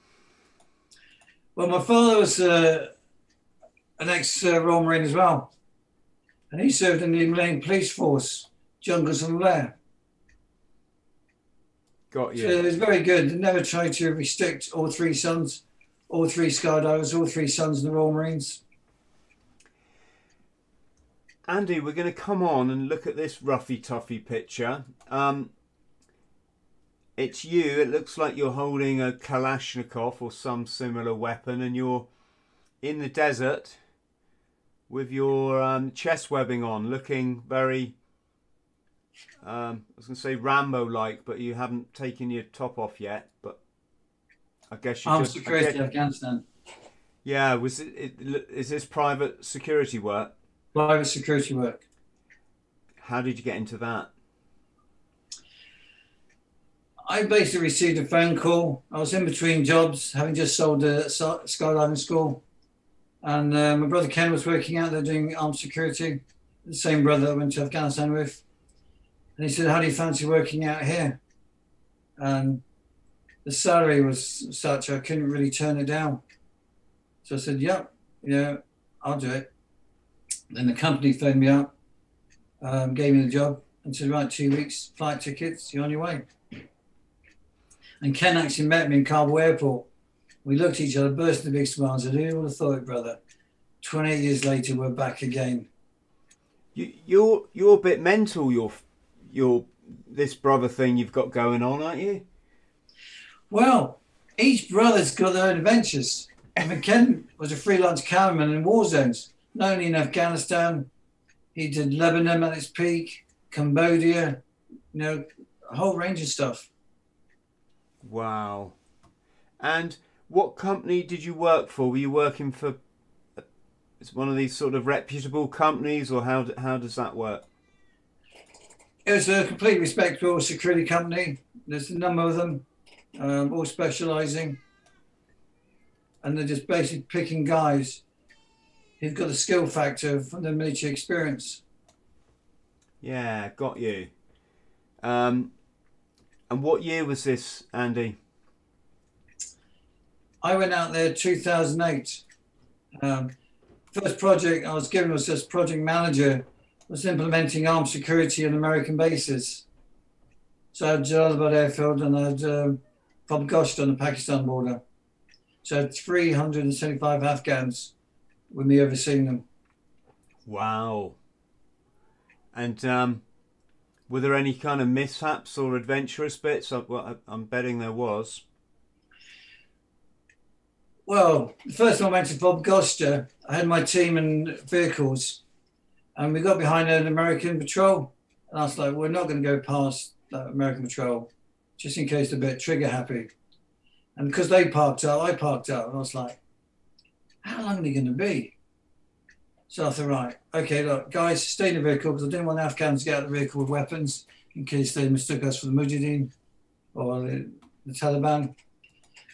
Well, my father was uh, an ex uh, Royal Marine as well. And he served in the Malayan Police Force, Jungles and Lair. Got So you. it was very good. Never tried to restrict all three sons all three skydivers, all three sons in the Royal Marines. Andy, we're going to come on and look at this roughy toughy picture. Um, it's you. It looks like you're holding a Kalashnikov or some similar weapon, and you're in the desert with your um, chest webbing on, looking very. Um, I was going to say Rambo-like, but you haven't taken your top off yet. But I guess you Armed just. I security guess- Afghanistan. yeah, was it, it? Is this private security work? Private security work. How did you get into that? I basically received a phone call. I was in between jobs, having just sold a skydiving school. And uh, my brother Ken was working out there doing armed security. The same brother I went to Afghanistan with. And he said, How do you fancy working out here? And the salary was such I couldn't really turn it down. So I said, Yep, yeah, I'll do it. Then the company phoned me up, um, gave me the job, and said, Right, two weeks, flight tickets, you're on your way. And Ken actually met me in Kabul airport. We looked at each other, burst into big smiles, and said, Who would have thought it, brother? 28 years later, we're back again. You, you're you're a bit mental. Your your this brother thing you've got going on, aren't you? Well, each brother's got their own adventures. I mean, Ken was a freelance cameraman in war zones, not only in Afghanistan, he did Lebanon at its peak, Cambodia, you know, a whole range of stuff. Wow. And what company did you work for? Were you working for it's one of these sort of reputable companies, or how how does that work? It was a completely respectable security company. There's a number of them, um, all specializing. And they're just basically picking guys who've got the skill factor from their military experience. Yeah, got you. Um, and what year was this, Andy? I went out there 2008. Um, first project I was given was just project manager, was implementing armed security on American bases. So I had Jalalabad airfield and I had um, Gosht on the Pakistan border. So I had 375 Afghans with me overseeing them. Wow. And um, were there any kind of mishaps or adventurous bits? I, well, I- I'm betting there was. Well, the first time I went to Bob Goster, I had my team and vehicles, and we got behind an American patrol. And I was like, we're not going to go past that American patrol, just in case they're a bit trigger happy. And because they parked up, I parked up, and I was like, how long are they going to be? So I thought, right, okay, look, guys, stay in the vehicle because I didn't want the Afghans to get out of the vehicle with weapons in case they mistook us for the Mujahideen or the, the Taliban.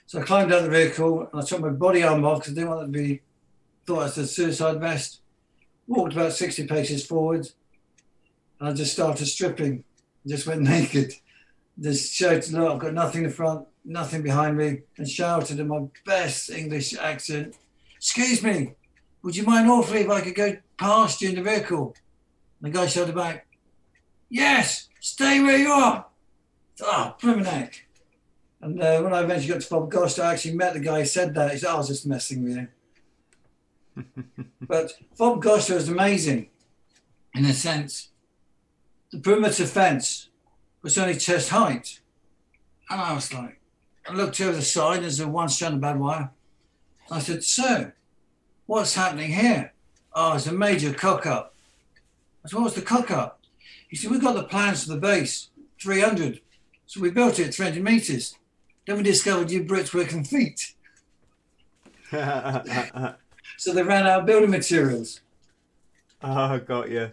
So I climbed out of the vehicle and I took my body armor off because I didn't want it to be thought I was a suicide vest. Walked about 60 paces forward and I just started stripping. Just went (laughs) naked. Just shouted, look, I've got nothing in front, nothing behind me, and shouted in my best English accent, Excuse me, would you mind awfully if I could go past you in the vehicle? And the guy shouted back, Yes, stay where you are. Ah, oh. And uh, when I eventually got to Bob Gost, I actually met the guy who said that. He said, I was just messing with you. (laughs) but Bob Gost was amazing in a sense. The perimeter fence was only chest height. And I was like, I looked over the side, there's a one strand of bad wire. I said, Sir, what's happening here? Oh, it's a major cock up. I said, What was the cock up? He said, We've got the plans for the base, 300. So we built it at 300 meters. Then we discovered you Brits working feet. (laughs) So they ran out of building materials. Oh, got you.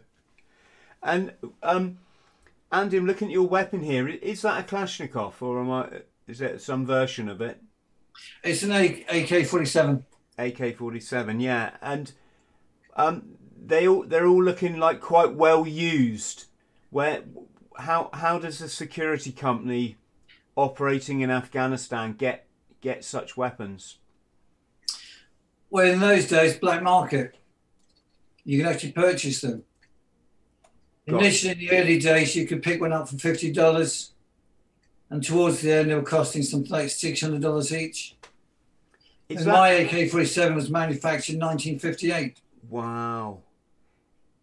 And um, Andy, I'm looking at your weapon here. Is that a Kalashnikov, or am I? Is it some version of it? It's an AK 47. AK-47, yeah. And um, they all they're all looking like quite well used. Where how how does a security company operating in Afghanistan get get such weapons? Well, in those days, black market, you can actually purchase them. Got it. Initially, in the early days, you could pick one up for fifty dollars, and towards the end, they were costing something like six hundred dollars each. That my AK-47 was manufactured in 1958. wow?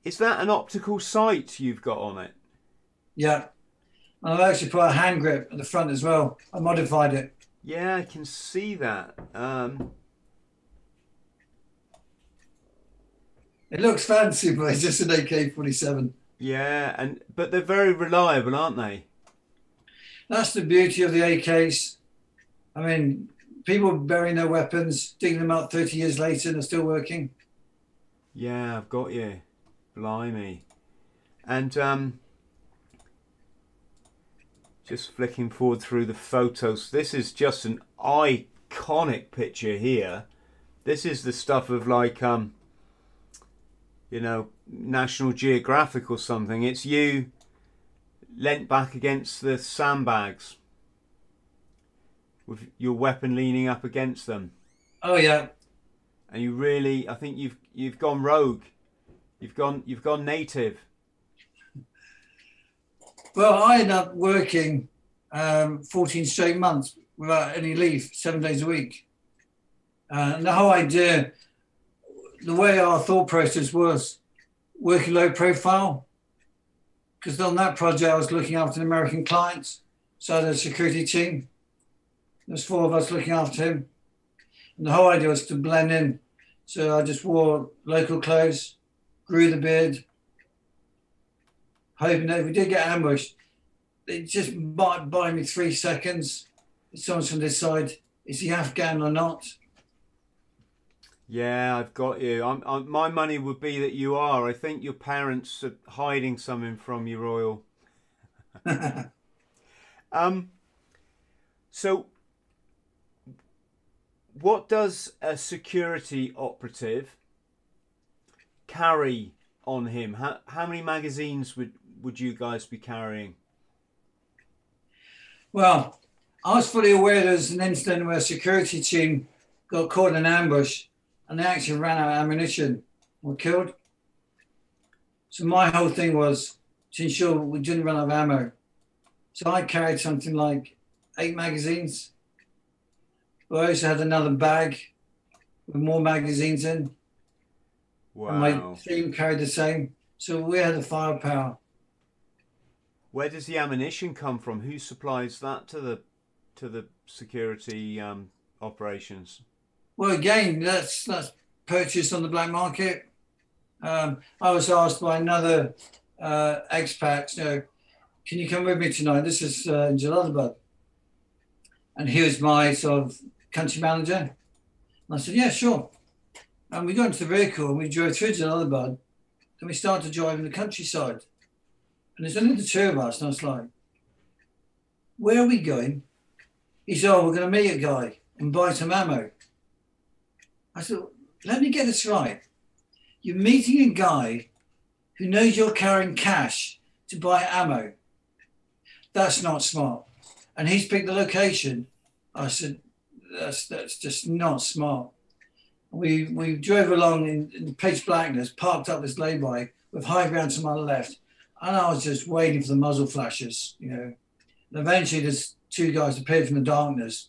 Is that an optical sight you've got on it? Yeah. And I've actually put a hand grip at the front as well. I modified it. Yeah, I can see that. Um, It looks fancy, but it's just an AK-47. yeah, and but they're very reliable, aren't they? That's the beauty of the AKs. I mean, people burying their weapons, digging them up 30 years later, and they're still working. Yeah, I've got you. Blimey. And um just flicking forward through the photos. This is just an iconic picture here. This is the stuff of like um you know, National Geographic or something. It's you leant back against the sandbags with your weapon leaning up against them Oh, yeah. and you really I think you've you've gone rogue. You've gone you've gone native. Well, I ended up working um, 14 straight months without any leave, seven days a week. Uh, and the whole idea, the way our thought process was working low profile, because on that project I was looking after an American clients, so I had a security team. There's four of us looking after him. And the whole idea was to blend in. So I just wore local clothes, grew the beard, hoping that if we did get ambushed, it just might buy me three seconds. Someone's going to decide is he Afghan or not. Yeah, I've got you. I'm, I'm, my money would be that you are. I think your parents are hiding something from you, Royal. (laughs) um. So, what does a security operative carry on him? How how many magazines would would you guys be carrying? Well, I was fully aware there was an incident where a security team got caught in an ambush and they actually ran out of ammunition, were killed. So my whole thing was to ensure we didn't run out of ammo. So I carried something like eight magazines. But I also had another bag with more magazines in. And my team carried the same. So we had the firepower. Where does the ammunition come from? Who supplies that to the to the security um, operations? Well, again, that's that's purchased on the black market. Um, I was asked by another uh, expat, you know, can you come with me tonight? This is uh, in Jalalabad. And he was my sort of country manager. And I said, yeah, sure. And we got into the vehicle and we drove through Jalalabad. and we started to drive in the countryside. And there's only the two of us. And I was like, where are we going? He said, oh, we're going to meet a guy and buy some ammo. I said, let me get this right. You're meeting a guy who knows you're carrying cash to buy ammo. That's not smart. And he's picked the location. I said, that's that's just not smart. We we drove along in, in pitch blackness, parked up this lay-by with high ground to my left, and I was just waiting for the muzzle flashes, you know. And eventually, there's two guys appeared from the darkness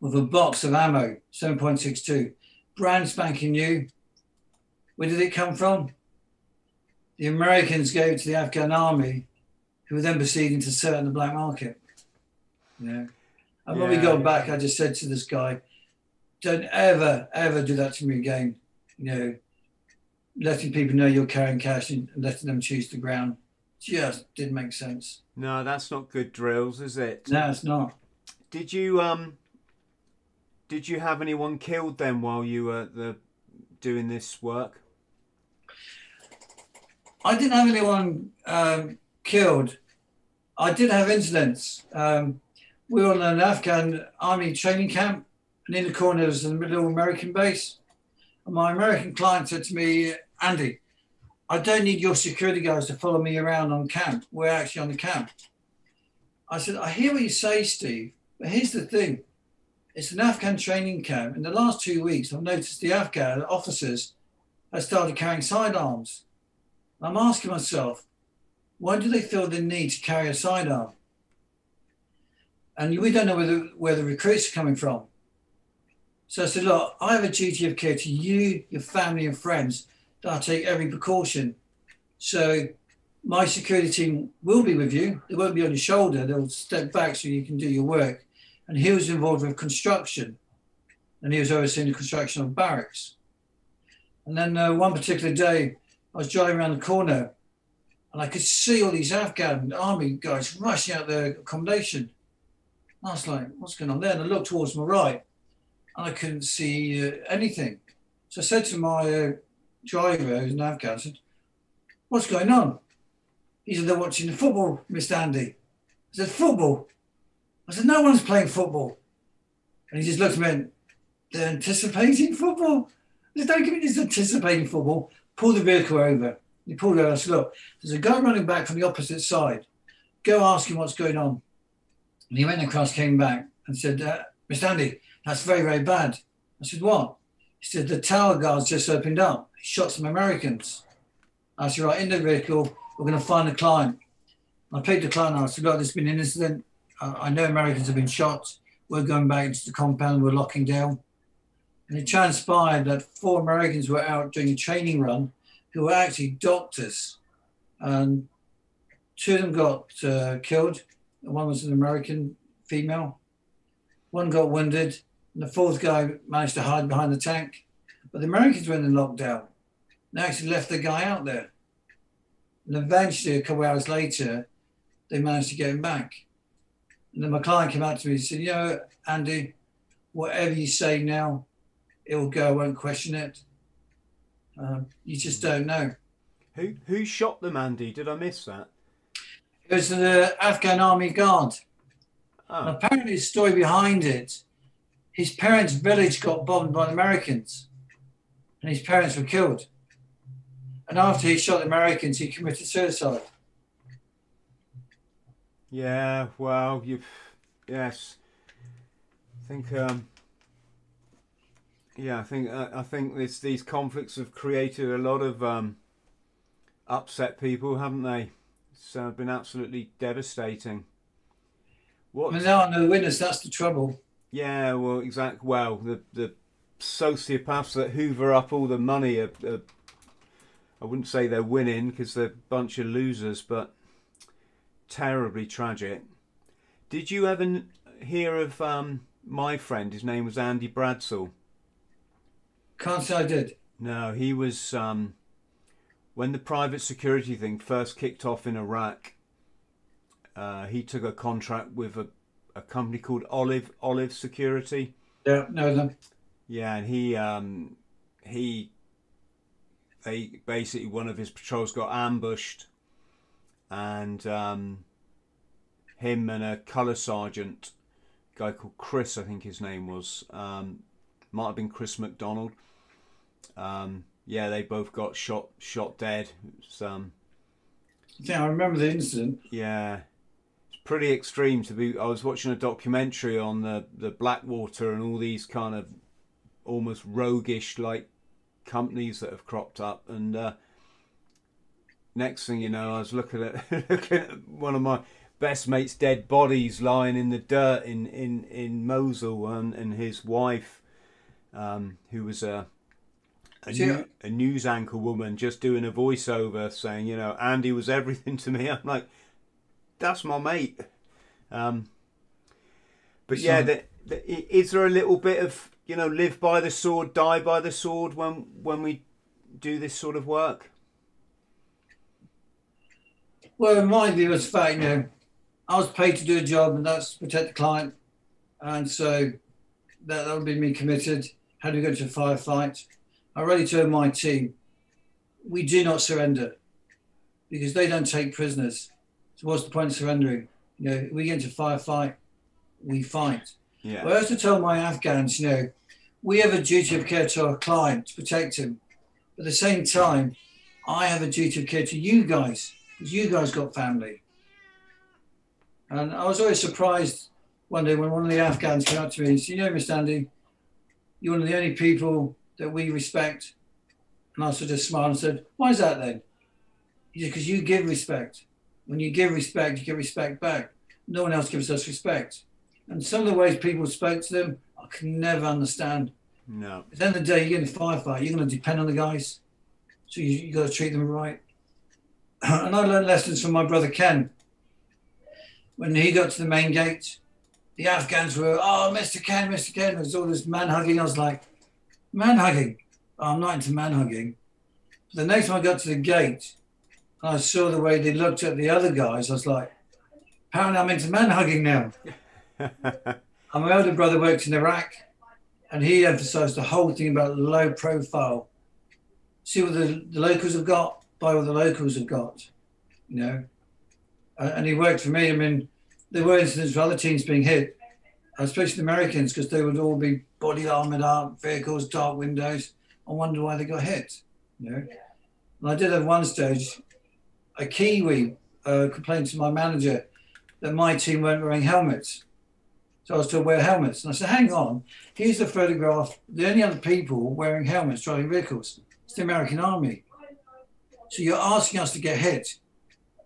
with a box of ammo, 7.62, brand spanking new. Where did it come from? The Americans gave it to the Afghan army, who were then proceeding to sell it in the black market. You know? And when we got yeah. back, I just said to this guy, don't ever, ever do that to me again. You know, letting people know you're carrying cash and letting them choose the ground just didn't make sense. No, that's not good drills, is it? No, it's not. Did you um? Did you have anyone killed then while you were the doing this work? I didn't have anyone um, killed. I did have incidents. Um, we were on an Afghan army training camp, and in the corner was a little American base. And my American client said to me, Andy, I don't need your security guys to follow me around on camp. We're actually on the camp. I said, I hear what you say, Steve, but here's the thing. It's an Afghan training camp. In the last two weeks, I've noticed the Afghan officers have started carrying sidearms. I'm asking myself, why do they feel the need to carry a sidearm? And we don't know where the, where the recruits are coming from. So I said, look, I have a duty of care to you, your family, and friends that I take every precaution. So my security team will be with you. They won't be on your shoulder. They'll step back so you can do your work. And he was involved with construction, and he was overseeing the construction of barracks. And then uh, one particular day, I was driving around the corner, and I could see all these Afghan army guys rushing out their accommodation. I was like, "What's going on there?" And I looked towards my right, and I couldn't see uh, anything. So I said to my uh, driver, who's an Afghan, I said, "What's going on?" He said, "They're watching the football, Mr. Andy." I said, "Football." I said, no one's playing football. And he just looked at me and they're anticipating football. I said, don't give me this anticipating football. Pull the vehicle over. He pulled over. I said, look, there's a guy running back from the opposite side. Go ask him what's going on. And he went across, came back and said, uh, Mr. Andy, that's very, very bad. I said, what? He said, the tower guards just opened up. He shot some Americans. I said, right, in the vehicle, we're going to find the client. I picked the client. I said, look, there's been an incident I know Americans have been shot. We're going back into the compound, we're locking down. And it transpired that four Americans were out doing a training run who were actually doctors. And two of them got uh, killed. One was an American female. One got wounded. And the fourth guy managed to hide behind the tank. But the Americans went in lockdown. They actually left the guy out there. And eventually, a couple of hours later, they managed to get him back. And then my client came out to me and said, you know, Andy, whatever you say now, it will go. I won't question it. Um, you just don't know. Who who shot them, Andy? Did I miss that? It was the Afghan army guard. Oh. Apparently, the story behind it, his parents' village got bombed by the Americans, and his parents were killed. And after he shot the Americans, he committed suicide. Yeah, well, you, yes, I think, um, yeah, I think uh, I think this these conflicts have created a lot of um, upset people, haven't they? It's uh, been absolutely devastating. What? I know the winners. That's the trouble. Yeah, well, exactly. Well, the the sociopaths that hoover up all the money are, are I wouldn't say they're winning because they're a bunch of losers, but terribly tragic. Did you ever hear of um, my friend? His name was Andy Bradsell. Can't say I did. No, he was um, when the private security thing first kicked off in Iraq. Uh, he took a contract with a, a company called Olive Olive Security. Yeah, know them. Yeah, and he um, he they basically one of his patrols got ambushed and um, him and a colour sergeant, guy called Chris, I think his name was, um, might have been Chris McDonald. Um, yeah, they both got shot shot dead. Was, um, yeah, I remember the incident. Yeah, pretty extreme to be. I was watching a documentary on the the Blackwater and all these kind of almost roguish like companies that have cropped up and. Uh, next thing you know, I was looking at (laughs) looking at one of my best mate's dead bodies lying in the dirt in in in Mosul, and and his wife, um, who was a a, new, a news anchor woman, just doing a voiceover saying, you know, Andy was everything to me. (laughs) I'm like, that's my mate. Um, but yeah, the, the, is there a little bit of you know live by the sword, die by the sword when when we do this sort of work? Well, in my view, it's fact, you know, I was paid to do a job, and that's protect the client, and so that that would be me committed. How do we go to a firefight? I already told my team, we do not surrender because they don't take prisoners. So what's the point of surrendering? You know, we get into firefight, we fight. Yeah. Well, I also told my Afghans, you know, we have a duty of care to our client to protect him. But at the same time, I have a duty of care to you guys because you guys got family. And I was always surprised one day when one of the Afghans came up to me and said, You know, Mr. Andy, you're one of the only people that we respect. And I sort of just smiled and said, Why is that then? He said, Because you give respect. When you give respect, you get respect back. No one else gives us respect. And some of the ways people spoke to them, I can never understand. No. At the end of the day, you're in a firefight. You're going to depend on the guys, so you you got to treat them right. (clears throat) And I learned lessons from my brother Ken. When he got to the main gate, the Afghans were, "Oh, Mr. Ken, Mr. Ken." There was all this man hugging. I was like, "Man hugging? Oh, I'm not into man hugging." The next time I got to the gate, I saw the way they looked at the other guys. I was like, "Apparently, I'm into man hugging now." (laughs) And my older brother worked in Iraq, and he emphasised the whole thing about low profile. See what the, the locals have got, buy what the locals have got, you know. Uh, and he worked for me. I mean, there were incidents of other teams being hit, especially the Americans, because they would all be body armoured up, vehicles, dark windows. I wonder why they got hit, you know. And I did at one stage, a Kiwi uh, complained to my manager that my team weren't wearing helmets. So I was to wear helmets. And I said, hang on, here's the photograph. The only other people wearing helmets driving vehicles. It's the American Army. So you're asking us to get hit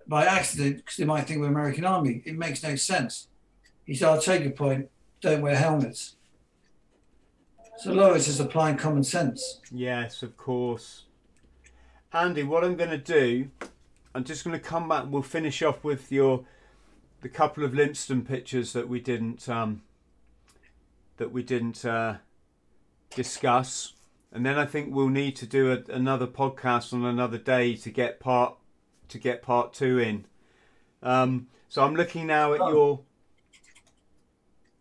by accident because they might think we're American Army. It makes no sense. He said, I'll take your point. Don't wear helmets. So Lois is applying common sense. Yes, of course. Andy, what I'm going to do, I'm just going to come back. and We'll finish off with your the couple of Lympstone pictures that we didn't um, that we didn't uh, discuss, and then I think we'll need to do a, another podcast on another day to get part to get part two in. Um, so I'm looking now at Oh. your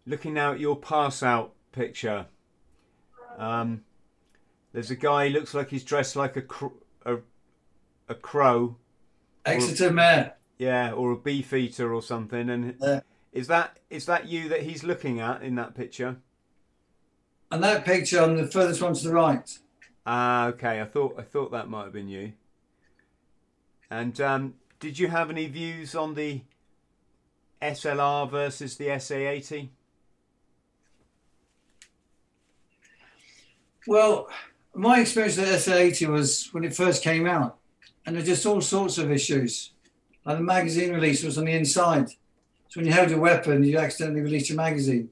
looking now at your pass out picture. Um, there's a guy. He looks like he's dressed like a cr- a, a crow, Exeter Mayor. yeah, or a beef eater or something. And Yeah. is that is that you that he's looking at in that picture? And that picture on the furthest one to the right. Ah, okay. I thought I thought that might have been you. And um, did you have any views on the SLR versus the SA80? Well, my experience with the SA80 was when it first came out, and there's just all sorts of issues. Like the magazine release was on the inside. So when you held your weapon, you accidentally released your magazine.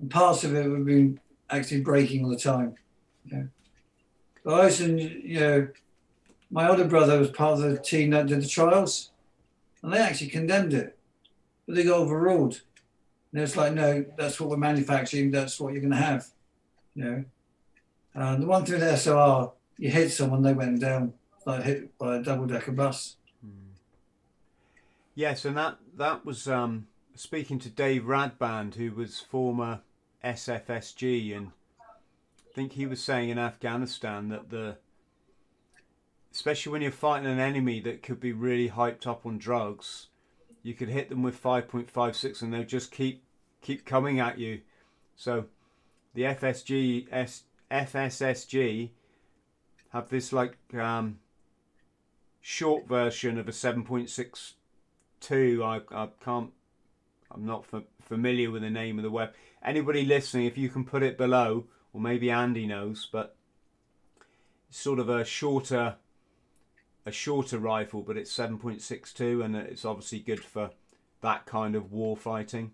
And parts of it would be actually breaking all the time. Yeah. But I also, you know, my older brother was part of the team that did the trials, and they actually condemned it, but they got overruled. And it's like, no, that's what we're manufacturing. That's what you're going to have. You know. And the one thing with SLR, you hit someone, they went down, hit by a double decker bus. Yes, and that that was um, speaking to Dave Radband, who was former SFSG, and I think he was saying in Afghanistan that the, especially when you're fighting an enemy that could be really hyped up on drugs, you could hit them with 5.56 and they'll just keep keep coming at you. So, the FSG S, FSSG have this like um, short version of a 7.62. I, I can't. I'm not fa- familiar with the name of the web. Anybody listening, if you can put it below, or maybe Andy knows, but sort of a shorter, a shorter rifle, but it's 7.62, and it's obviously good for that kind of war fighting.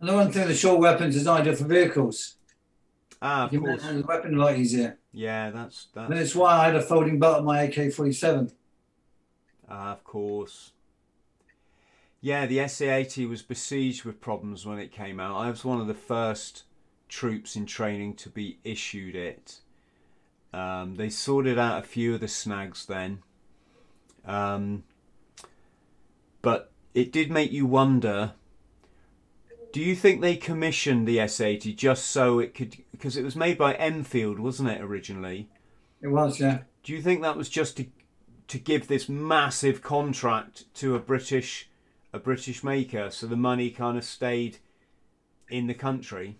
And the one thing, the short weapons is ideal for vehicles. Ah, of You course. the weapon a lot easier. Yeah, that's that's. And it's why I had a folding butt on my AK-47. Ah, of course. Yeah, the SA-80 was besieged with problems when it came out. I was one of the first troops in training to be issued it. Um, they sorted out a few of the snags then, um, but it did make you wonder. Do you think they commissioned the S80 just so it could? Because it was made by Enfield, wasn't it originally? It was, yeah. Do you think that was just to to give this massive contract to a British a British maker, so the money kind of stayed in the country?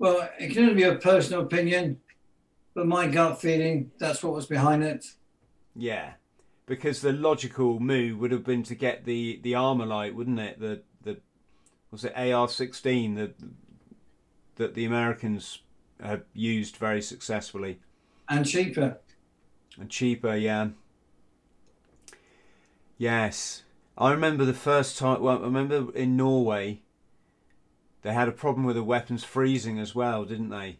Well, it can only be a personal opinion, but my gut feeling, that's what was behind it. Yeah, because the logical move would have been to get the the Armalite, wouldn't it? The the was it AR-16 that that the Americans have used very successfully And cheaper. and cheaper. Yeah. Yes, I remember the first time. Well, I remember in Norway, they had a problem with the weapons freezing as well, didn't they?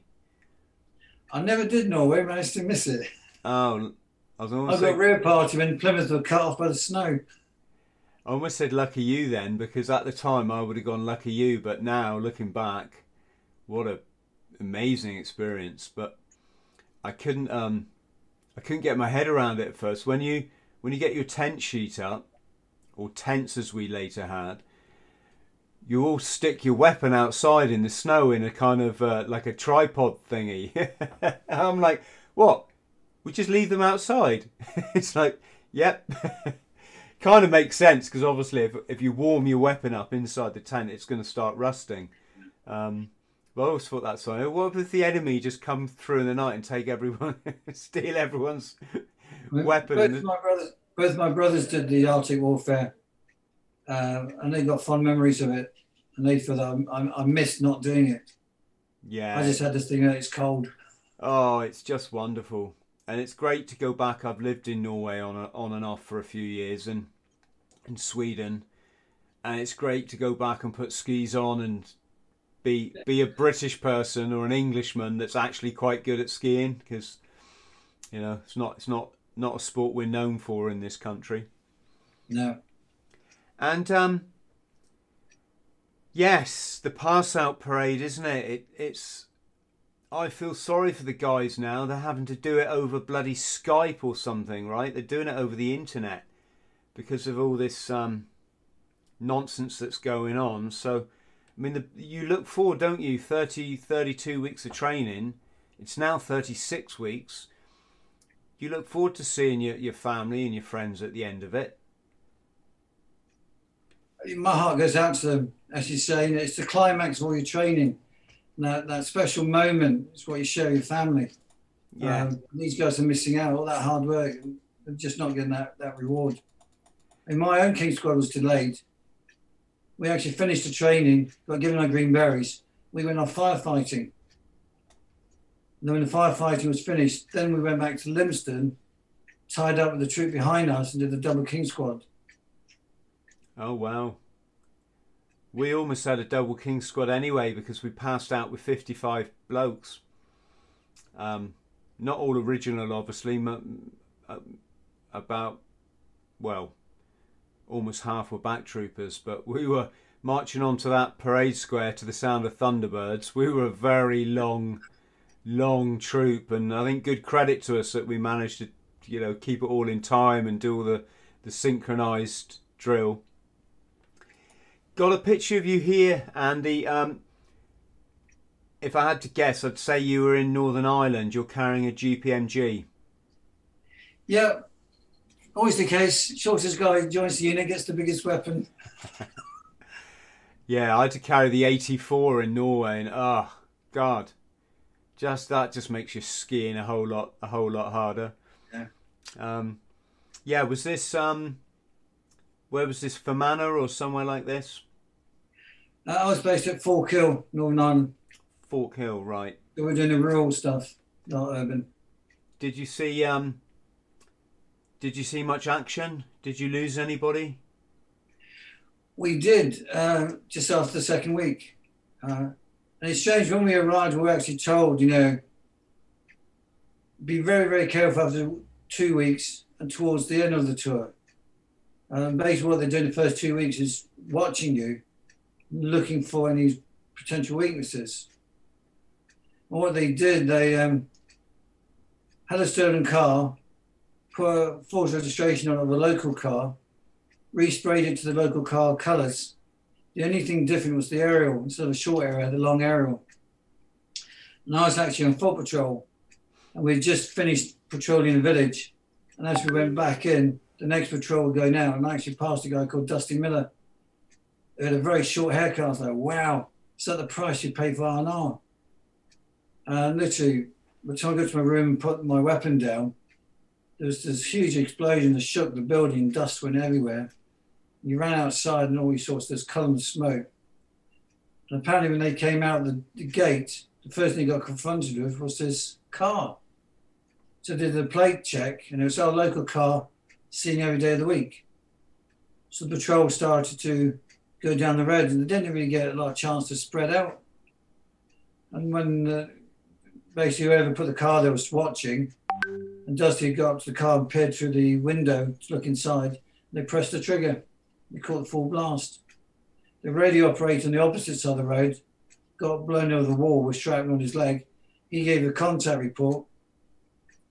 I never did Norway, managed to miss it. Oh, I was I got rear party when Plymouth were cut off by the snow. I almost said lucky you then because at the time I would have gone lucky you, but now looking back, what a amazing experience. But I couldn't um I couldn't get my head around it at first. When you when you get your tent sheet up, or tents as we later had, you all stick your weapon outside in the snow in a kind of uh, like a tripod thingy. (laughs) I'm like, what? We just leave them outside? (laughs) it's like, yep. (laughs) kind of makes sense because obviously if, if you warm your weapon up inside the tent, it's going to start rusting. Um, but I always thought that's funny. What if the enemy just come through in the night and take everyone, (laughs) steal everyone's weapon? Both my brothers, both my brothers did the Arctic warfare, uh, and they got fond memories of it. And they feel that I, I, I missed not doing it. yeah. I just had this thing that it's cold. Oh, it's just wonderful, and it's great to go back. I've lived in Norway on a, on and off for a few years, and in Sweden, and it's great to go back and put skis on and be be a British person or an Englishman that's actually quite good at skiing because you know it's not it's not not a sport we're known for in this country. No, And um, yes, the pass out parade, isn't it? it? It's. I feel sorry for the guys now. They're having to do it over bloody Skype or something, right? They're doing it over the internet because of all this um, nonsense that's going on. So, I mean, the, you look forward, don't you? 30, 32 weeks of training. It's now 36 weeks. You look forward to seeing your, your family and your friends at the end of it. my heart goes out to them. As you say, it's the climax of all your training. That, that special moment is what you share with your family. Yeah. Um, these guys are missing out all that hard work, they're just not getting that, that reward. And my own King squad was delayed. We actually finished the training, got given our green berets. We went off firefighting. And then when the firefighting was finished, then we went back to Lympstone, tied up with the troop behind us, and did the double King squad. Oh wow. We almost had a double king squad anyway because we passed out with 55 blokes. Um, not all original, obviously. m- uh, About, well, almost half were back troopers, but we were marching onto that parade square to the sound of Thunderbirds. We were a very long, long troop, and I think good credit to us that we managed to, you know, keep it all in time and do all the, the synchronized drill. Got a picture of you here, Andy. Um, if I had to guess, I'd say you were in Northern Ireland. You're carrying a GPMG. Yeah, always the case. Shortest guy joins the unit, gets the biggest weapon. (laughs) Yeah, I had to carry the 84 in Norway, and oh god, just that just makes your skiing a whole lot a whole lot harder. Yeah. Um, yeah. Was this um, where was this Fermanagh or somewhere like this? Uh, I was based at Fork Hill, Northern Ireland. Fork Hill, right? We were doing the rural stuff, not urban. Did you see um? Did you see much action? Did you lose anybody? We did uh, just after the second week. Uh, and it's strange when we arrived, we were actually told, you know, be very, very careful after two weeks and towards the end of the tour. Um, basically, what they're doing the first two weeks is watching you, looking for any potential weaknesses. And what they did, they um, had a stolen car, a false registration on a local car, resprayed it to the local car colours. The only thing different was the aerial. Instead of a short aerial, the long aerial. And I was actually on foot patrol. And we'd just finished patrolling the village. And as we went back in, the next patrol would go now. And I actually passed a guy called Dusty Miller. He had a very short haircut. I was like, wow, is that the price you pay for R&R? And literally, by the time I got to my room and put my weapon down, there was this huge explosion that shook the building. Dust went everywhere. You ran outside and all you saw was this column of smoke. And apparently, when they came out the, the gate, the first thing they got confronted with was this car. So they did a plate check, and it was our local car seen every day of the week. So the patrol started to go down the road, and they didn't really get a lot of chance to spread out. And when uh, basically whoever put the car there was watching, and Dusty got up to the car and peered through the window to look inside, they pressed the trigger. They caught the full blast. The radio operator on the opposite side of the road got blown over the wall with shrapnel on his leg. He gave a contact report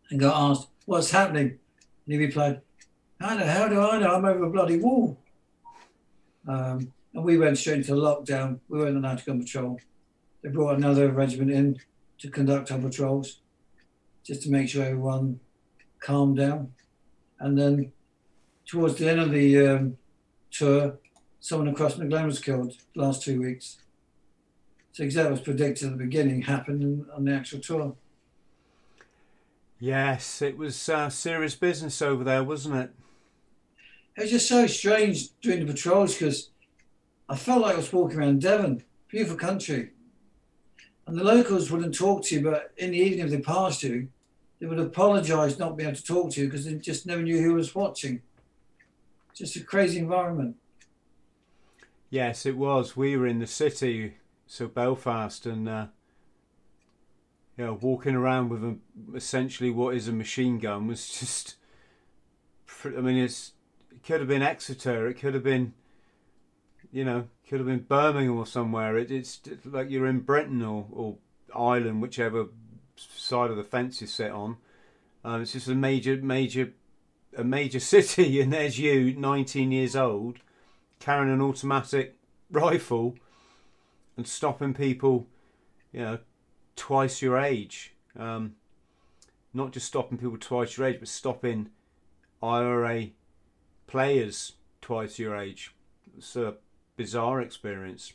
and got asked, What's happening? And he replied, How the hell do I know? I'm over a bloody wall. Um, and we went straight into lockdown. We weren't allowed to go on patrol. They brought another regiment in to conduct our patrols just to make sure everyone calmed down. And then towards the end of the um, tour, someone across McGlen was killed last two weeks. So exactly was predicted at the beginning happened on the actual tour. Yes, it was uh, serious business over there, wasn't it? It was just so strange doing the patrols because I felt like I was walking around Devon, beautiful country. And the locals wouldn't talk to you, but in the evening, if they passed you, they would apologise not being able to talk to you because they just never knew who was watching. Just a crazy environment. Yes, it was. We were in the city, so Belfast, and uh, you know, walking around with a, essentially what is a machine gun was (laughs) just. I mean, it's it could have been Exeter. It could have been, you know, could have been Birmingham or somewhere. It, it's like you're in Britain or, or Ireland, whichever side of the fence you sit on. Um, it's just a major, major, a major (laughs) city, and there's you, 19 years old, carrying an automatic (laughs) rifle and stopping people, you know, twice your age. Um, not just stopping people twice your age, but stopping IRA players twice your age. A bizarre experience.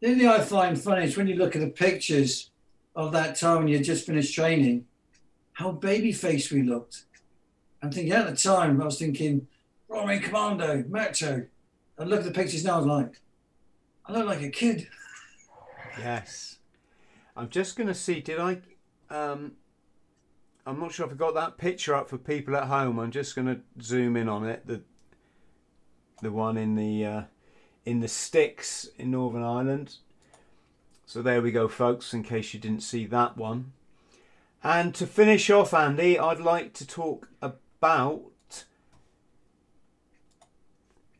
The only thing I find funny is when you look at the pictures of that time when you just finished training, how baby faced we looked. I'm thinking at the time, I was thinking, Roman Commando, macho. And look at the pictures now, I was like, I look like a kid. Yes. I'm just going to see, did I. Um, I'm not sure if I got that picture up for people at home. I'm just going to zoom in on it. The the one in the uh, in the sticks in Northern Ireland. So there we go, folks. In case you didn't see that one. And to finish off, Andy, I'd like to talk about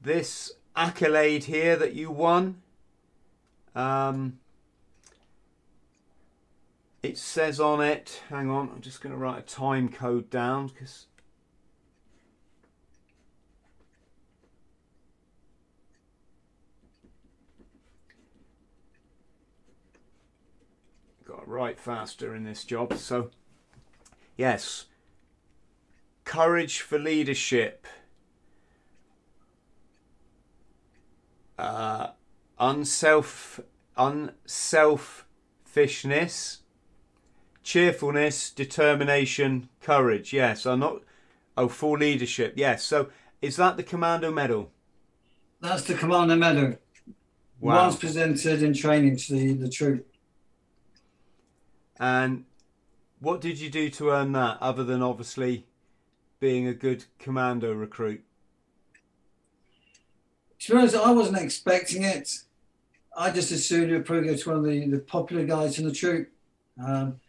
this accolade here that you won. Um, it says on it, hang on, I'm just going to write a time code down because write faster in this job. So, yes, courage for leadership, uh, unself, unselfishness, cheerfulness, determination, courage. Yes, I'm not. Oh, for leadership. Yes. So, is that the Commando Medal? That's the Commando Medal. Wow. Once presented in training to the, the troop. And what did you do to earn that, other than obviously being a good commando recruit? To be honest, I wasn't expecting it. I just assumed it would probably go to one of the, the popular guys in the troop. Um,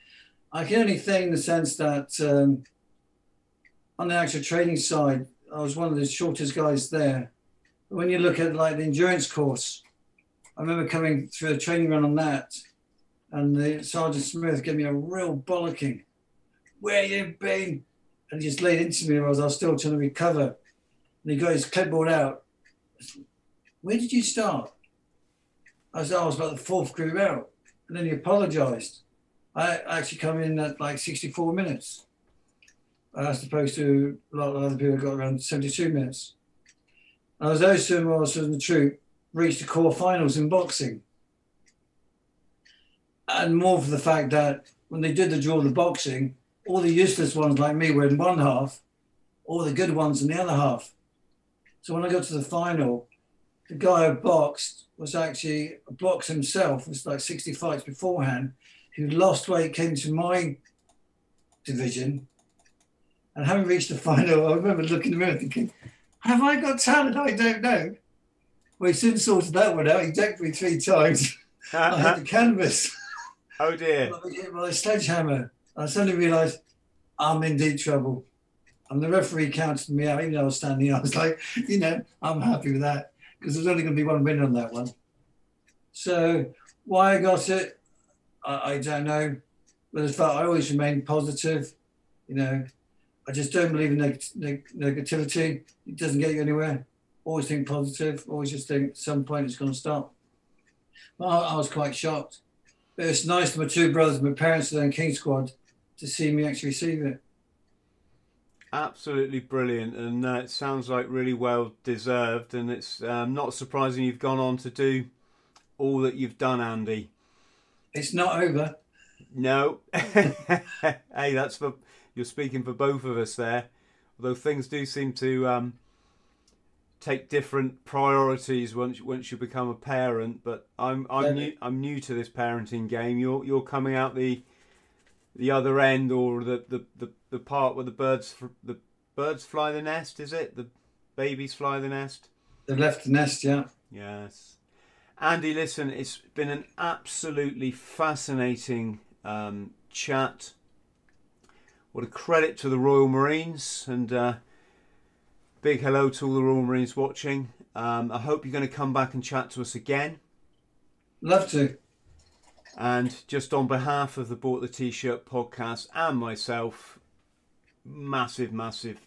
I can only think in the sense that um, on the actual training side, I was one of the shortest guys there. But when you look at like the endurance course, I remember coming through a training run on that, and the Sergeant Smith gave me a real bollocking. Where you been? And he just laid into me while I was still trying to recover. And he got his clipboard out. Where did you start? I said, oh, I was about the fourth group out. And then he apologized. I actually come in at like 64 minutes, as opposed to a lot of other people who got around 72 minutes. I was two whilst I was in the troop reached the corps finals in boxing. And more for the fact that when they did the draw the boxing, all the useless ones like me were in one half, all the good ones in the other half. So when I got to the final, the guy who boxed was actually boxed himself. It was like 60 fights beforehand. Who lost weight, came to my division, and having reached the final, (laughs) I remember looking in the mirror thinking, "Have I got talent? I don't know." Well, he soon sorted that one out. He decked me three times. (laughs) I had the canvas. Oh dear. I hit by a sledgehammer. I suddenly realised I'm in deep trouble. And the referee counted me out, even though I was standing. (laughs) I was like, you know, I'm happy with that because there's only going to be one winner on that one. So why I got it, I, I don't know. But as far I always remain positive. You know, I just don't believe in neg- neg- negativity. It doesn't get you anywhere. Always think positive. Always just think at some point it's going to stop. Well, I, I was quite shocked. But it's nice to my two brothers, my parents, and then King Squad to see me actually receive it. Absolutely brilliant, and uh, it sounds like really well deserved. And it's um, not surprising you've gone on to do all that you've done, Andy. It's not over. No, (laughs) hey, that's for you're speaking for both of us there. Although things do seem to um, take different priorities once once you become a parent. But I'm I'm new I'm new to this parenting game. You're you're coming out the the other end or the the, the, the part where the birds the birds fly the nest. Is it the babies fly the nest? They've left the nest, yeah. Yes. Andy, listen, it's been an absolutely fascinating um, chat. What a credit to the Royal Marines and uh, big hello to all the Royal Marines watching. Um, I hope you're going to come back and chat to us again. Love to. And just on behalf of the Bought the T-shirt podcast and myself, massive, massive,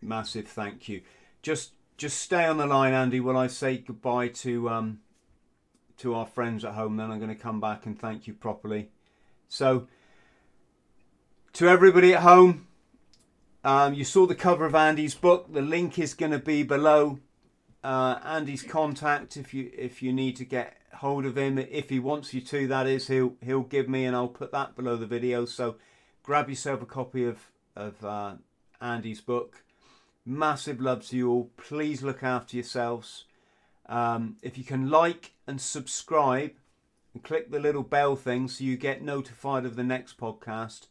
massive thank you. Just just stay on the line, Andy, while I say goodbye to um to our friends at home. Then I'm going to come back and thank you properly. So to everybody at home, um, you saw the cover of Andy's book. The link is going to be below. Uh, Andy's contact if you if you need to get hold of him. If he wants you to that is he'll he'll give me and I'll put that below the video. So grab yourself a copy of of uh, Andy's book. Massive love to you all. Please look after yourselves. Um, if you can like and subscribe and click the little bell thing so you get notified of the next podcast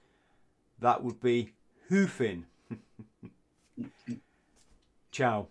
that would be hoofing ciao